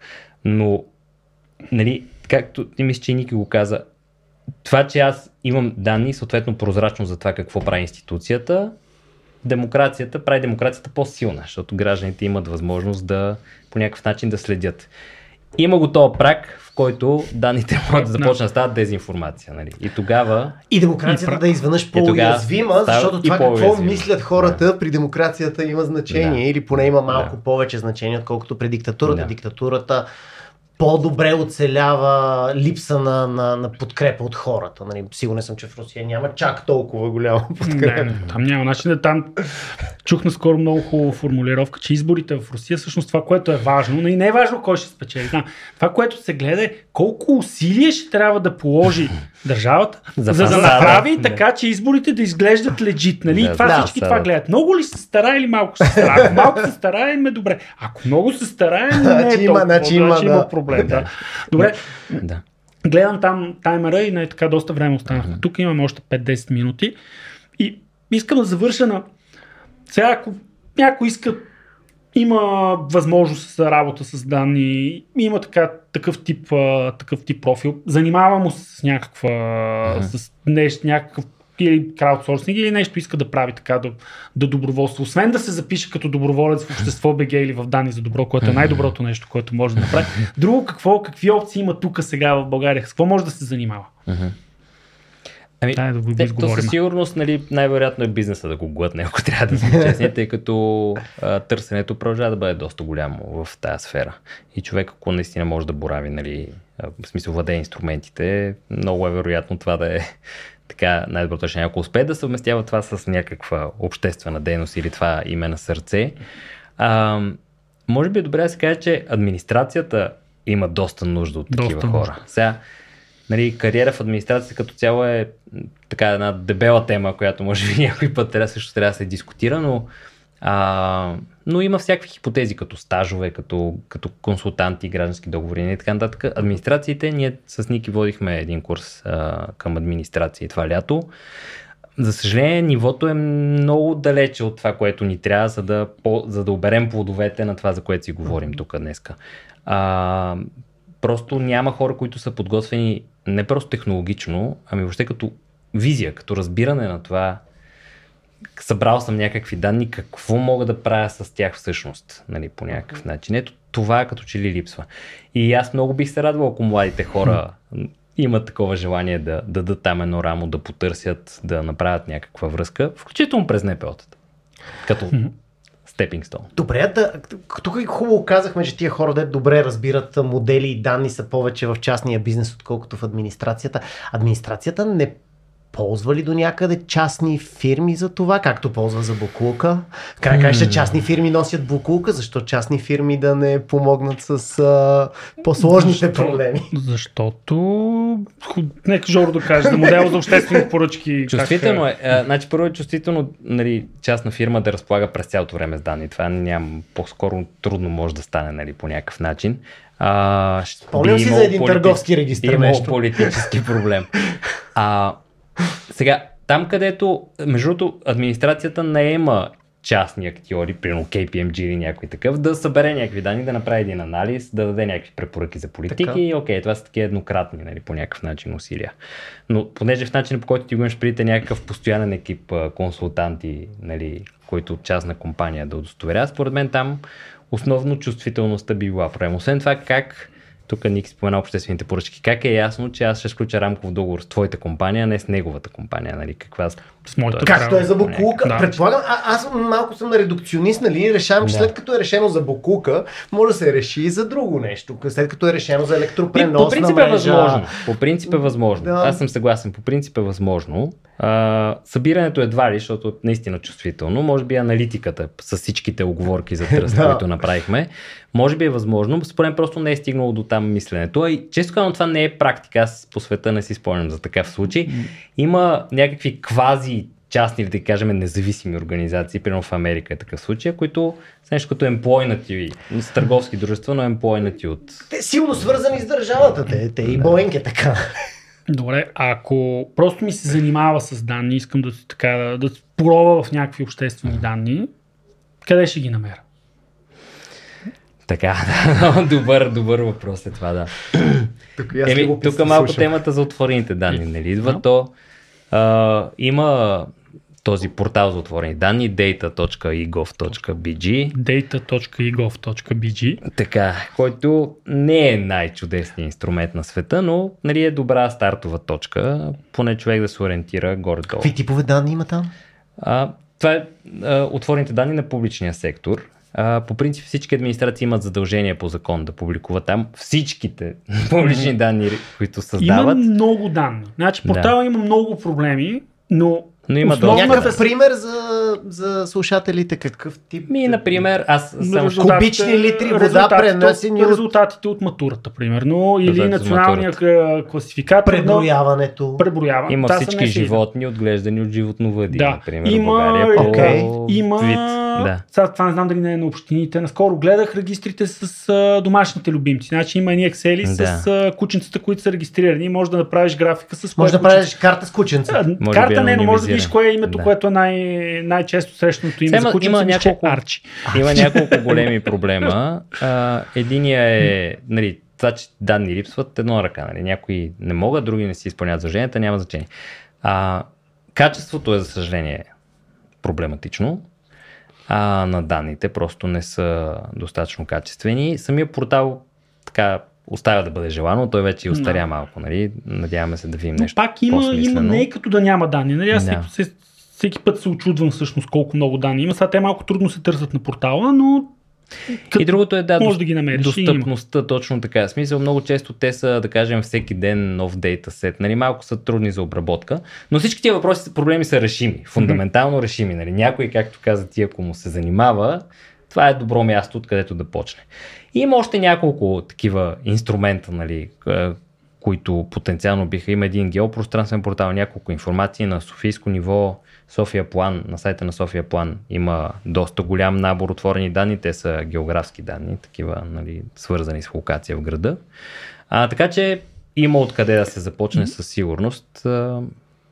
Но, нали, както ти мисля, че Ники го каза, това, че аз имам данни, съответно прозрачно за това какво прави институцията, демокрацията прави демокрацията по-силна, защото гражданите имат възможност да по някакъв начин да следят. Има го този прак, в който данните могат да започнат да стават дезинформация. Нали? И тогава И демокрацията И да е изведнъж тогава по-уязвима, защото това какво мислят хората при демокрацията има значение Да. или поне има малко Да. повече значение, отколкото при диктатурата. Да. Диктатурата по-добре оцелява липса на, на, на подкрепа от хората. Нали, сигурен съм, че в Русия няма чак толкова голяма подкрепа. Не, не, там няма начин да там. Чух наскоро много хубава формулировка, че изборите в Русия, всъщност това, което е важно, но и не е важно кой ще спечели. Там, това, което се гледа е колко усилия ще трябва да положи държавата, за, За да направи да. така, че изборите да изглеждат легит. Нали? И това да, всички това гледат. Много ли се стара или малко се стара? Ако малко се стараем е добре. Ако много се стараем, не е Значи има- толкова. значи има, значи да. има проблем. Да. Добре, да. гледам там таймера и не така доста време останахме. Тук имаме още 5-10 минути и искам да завърша на... Сега, ако някой иска има възможност за работа с данни, има така, такъв, тип, такъв тип профил, занимава му с някаква, с нещо, някакъв или краудсорсинг или нещо иска да прави така да, да доброволство. Освен да се запише като доброволец в общество БГ или в данни за добро, което е най-доброто нещо, което може да направи. Друго какво, какви опции има тук сега в България? С какво може да се занимава? Ами, Дай да го те, то със сигурност нали, най-вероятно е бизнеса да го глътне, ако трябва да сме честни, тъй като а, търсенето продължава да бъде доста голямо в тази сфера. И човек, ако наистина може да борави, нали, в смисъл владее инструментите, много е вероятно това да е така най-доброто решение. Ако успее да съвместява това с някаква обществена дейност или това име на сърце, а, може би е добре да се каже, че администрацията има доста нужда от такива Доста хора. нужда. Сега, нали, кариера в администрацията като цяло е така една дебела тема, която може би някой път трябва, също трябва да се дискутира, но а, но има всякакви хипотези, като стажове, като, като консултанти, граждански договори и така нататък. Администрациите, ние с Ники водихме един курс а, към администрация това лято. За съжаление, нивото е много далече от това, което ни трябва, за да, по, за да оберем плодовете на това, за което си говорим тук днеска. А, просто няма хора, които са подготвени не просто технологично, ами въобще като визия, като разбиране на това, събрал съм някакви данни, какво мога да правя с тях всъщност, нали, по някакъв начин. Ето това като че ли липсва. И аз много бих се радвал, ако младите хора имат такова желание да, да дадат там едно рамо, да потърсят, да направят някаква връзка, включително през НПО-тата. Като степинг стол. Добре, да, тук хубаво казахме, че тия хора де добре разбират модели и данни са повече в частния бизнес, отколкото в администрацията. Администрацията не ползва ли до някъде частни фирми за това, както ползва за буклука? Край ще частни фирми носят буклука, защо частни фирми да не помогнат с а, по-сложните Защо? проблеми? Защото, нека Жоро да каже, за модел за обществени поръчки. Чувствително как е. А, значи първо е чувствително нали, частна фирма да разполага през цялото време с данни. Това ням, по-скоро трудно може да стане нали, по някакъв начин. А, Спомням си за един търговски регистр нещо. политически проблем. А, сега, там където, между другото, администрацията наема частни актьори, примерно KPMG или някой такъв, да събере някакви данни, да направи един анализ, да даде някакви препоръки за политики Така. и окей, това са такива еднократни, нали, по някакъв начин усилия. Но понеже в начина по който ти го имаш преди някакъв постоянен екип консултанти, нали, които частна компания да удостоверя, според мен там основно чувствителността би била проблем. Освен това, как тук Ник спомена обществените поръчки. Как е ясно, че аз ще сключа рамков договор с твоята компания, а не с неговата компания? Нали? Каква... С моята Както е за буклука. да. Предполагам, а, аз малко съм на редукционист, нали? Решавам, че Да. след като е решено за буклука, може да се реши и за друго нещо. След като е решено за електропреносна по принцип мрежа. е възможно. По принцип е възможно. Да. Аз съм съгласен. По принцип е възможно. А, събирането едва ли, защото наистина чувствително. Може би аналитиката с всичките оговорки за тръст, Да. които направихме. Може би е възможно. Според просто не е стигнало до там мисленето. А и често казвам, това не е практика. Аз по света не си спомням за такъв случай. Има някакви квази частни или да кажем независими организации, примерно в Америка е такъв случай, които са нещо като емплойнати, с търговски дружества, но емплойнати от Те силно свързани с държавата. Те, те и Боинг е така. Добре, ако просто ми се занимава с данни, искам да, така, да, да пробва в някакви обществени данни, къде ще ги намеря? Така, да. добър, добър въпрос е това, да. Тук, Еми, тук малко слушам. темата за отворените данни, нали? Идва Да. то. А, има този портал за отворени данни, data.egov.bg, data.egov.bg така, който не е най-чудесният инструмент на света, но нали, е добра стартова точка, поне човек да се ориентира горе-долу. Какви типове данни има там? А, това е а, отворените данни на публичния сектор. А, по принцип всички администрации имат задължение по закон да публикуват там всичките публични данни, които Има създават. много данни. Значи портала има много проблеми, но, Но има основната доста. Някакъв пример за, за слушателите, какъв тип? Ми, например, аз резултатите- Кубични литри вода, пренесени от- Резултатите от матурата, примерно, или Резултатите от националния класификатор. Преброяването. Преброяване. Има са всички животни, отглеждани от животновъди, Да. например, Има- в България по Окей. Има, вид. Да. сега това не знам дали не е на общините, наскоро гледах регистрите с а, домашните любимци. Значи има едни ексели Да. с а, кученцата, които са регистрирани. Може да направиш графика с Може да правиш карта с кученца. Може Карта не, но може да видиш кое е името, Да. което е най- най-често срещаното име Сега за има- кученце. има няколко- Арчи. Има няколко големи проблема. А, единия е, нали, това, че данни липсват, едно ръка. Нали. Някои не могат, други не си изпълняват задълженията, няма значение. А, качеството е, за съжаление, проблематично. А на данните просто не са достатъчно качествени. Самия портал така оставя да бъде желано, той вече и остаря Да. малко, нали? Надяваме се да видим Но нещо пак има, има не е като да няма данни. Нали? Аз Да. всеки, всеки път се очудвам всъщност колко много данни има. Сега те малко трудно се търсят на портала, но И другото е да, Може да ги намериш, има. достъпността, точно така. В смисъл, много често те са, да кажем, всеки ден нов дейта сет. Нали, малко са трудни за обработка, но всички тия въпроси, проблеми са решими, фундаментално решими. Нали. Някой, както каза ти, ако му се занимава, това е добро място, откъдето да почне. И има още няколко такива инструмента, нали, които потенциално биха има един геопространствен портал, няколко информации на Софийско ниво, София План, на сайта на София План има доста голям набор отворени данни, те са географски данни, такива нали, свързани с локация в града. А, така че има откъде да се започне със сигурност.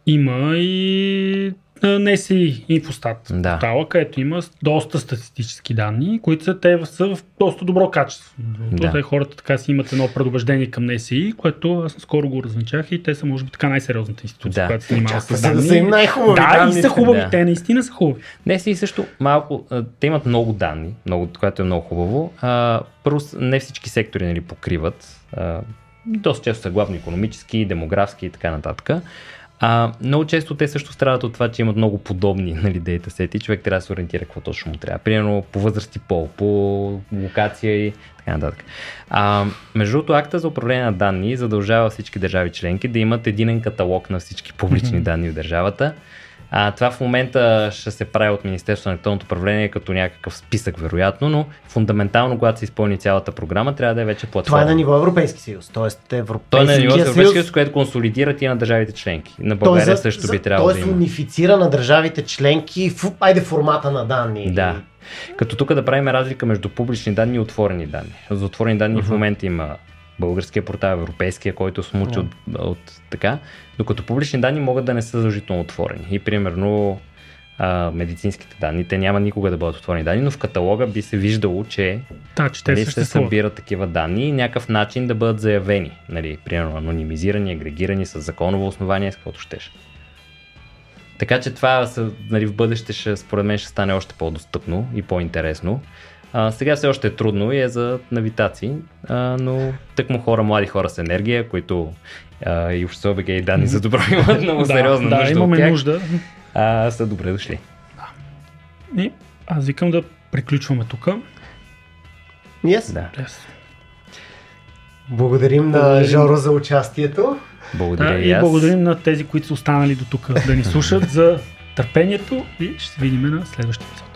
Има и NSI Infostat Да. портала, където има доста статистически данни, които са, те са в доста добро качество. Да. Да. хората така си имат едно предубеждение към NSI, което аз скоро го развенчах и те са може би така най-сериозната институция, Да. която се занимава с се да данни. са им най-хубави Да, и данните. са хубави, Да. те наистина са хубави. Не си също малко, те имат много данни, много, което е много хубаво. А, първо, не всички сектори нали, покриват. А, доста често са главно економически, демографски и така нататък. А, много често те също страдат от това, че имат много подобни нали, дейтасети. Човек трябва да се ориентира какво точно му трябва. Примерно по възраст и пол, по локация и така нататък. А, между другото, акта за управление на данни задължава всички държави членки да имат единен каталог на всички публични данни в държавата. А, това в момента ще се прави от Министерството на електронното управление като някакъв списък, вероятно, но фундаментално, когато се изпълни цялата програма, трябва да е вече платформа. Това е на ниво Европейски съюз, т.е. Европейския Той е на ниво съюз. Европейския съюз, което консолидира и на държавите членки. На България за- също за- би трябвало да Тоест има. унифицира на държавите членки, в, айде формата на данни. Да. Като тук да правим разлика между публични данни и отворени данни. За отворени данни в момента има българския портал, европейския, който смучи от, от така, докато публични данни могат да не са задължително отворени. И примерно а, медицинските данни, те няма никога да бъдат отворени данни, но в каталога би се виждало, че Да, че нали, се събират такива данни и някакъв начин да бъдат заявени. Нали, примерно анонимизирани, агрегирани с законово основание, с каквото щеш. Така че това нали, в бъдеще ще, според мен ще стане още по-достъпно и по-интересно. А, сега все още е трудно и е за навитаци, а, но тъкмо хора, млади хора с енергия, които а, и общество БГ и данни за добро имат много сериозна да, да, нужда имаме от тях, нужда. а, са добре дошли. И аз викам да приключваме тук. Yes. Да. Yes. Благодарим на Благодарим. Жоро за участието. Благодаря Да, и и аз. благодарим на тези, които са останали до тук да ни слушат за търпението и ще се видим на следващия епизод.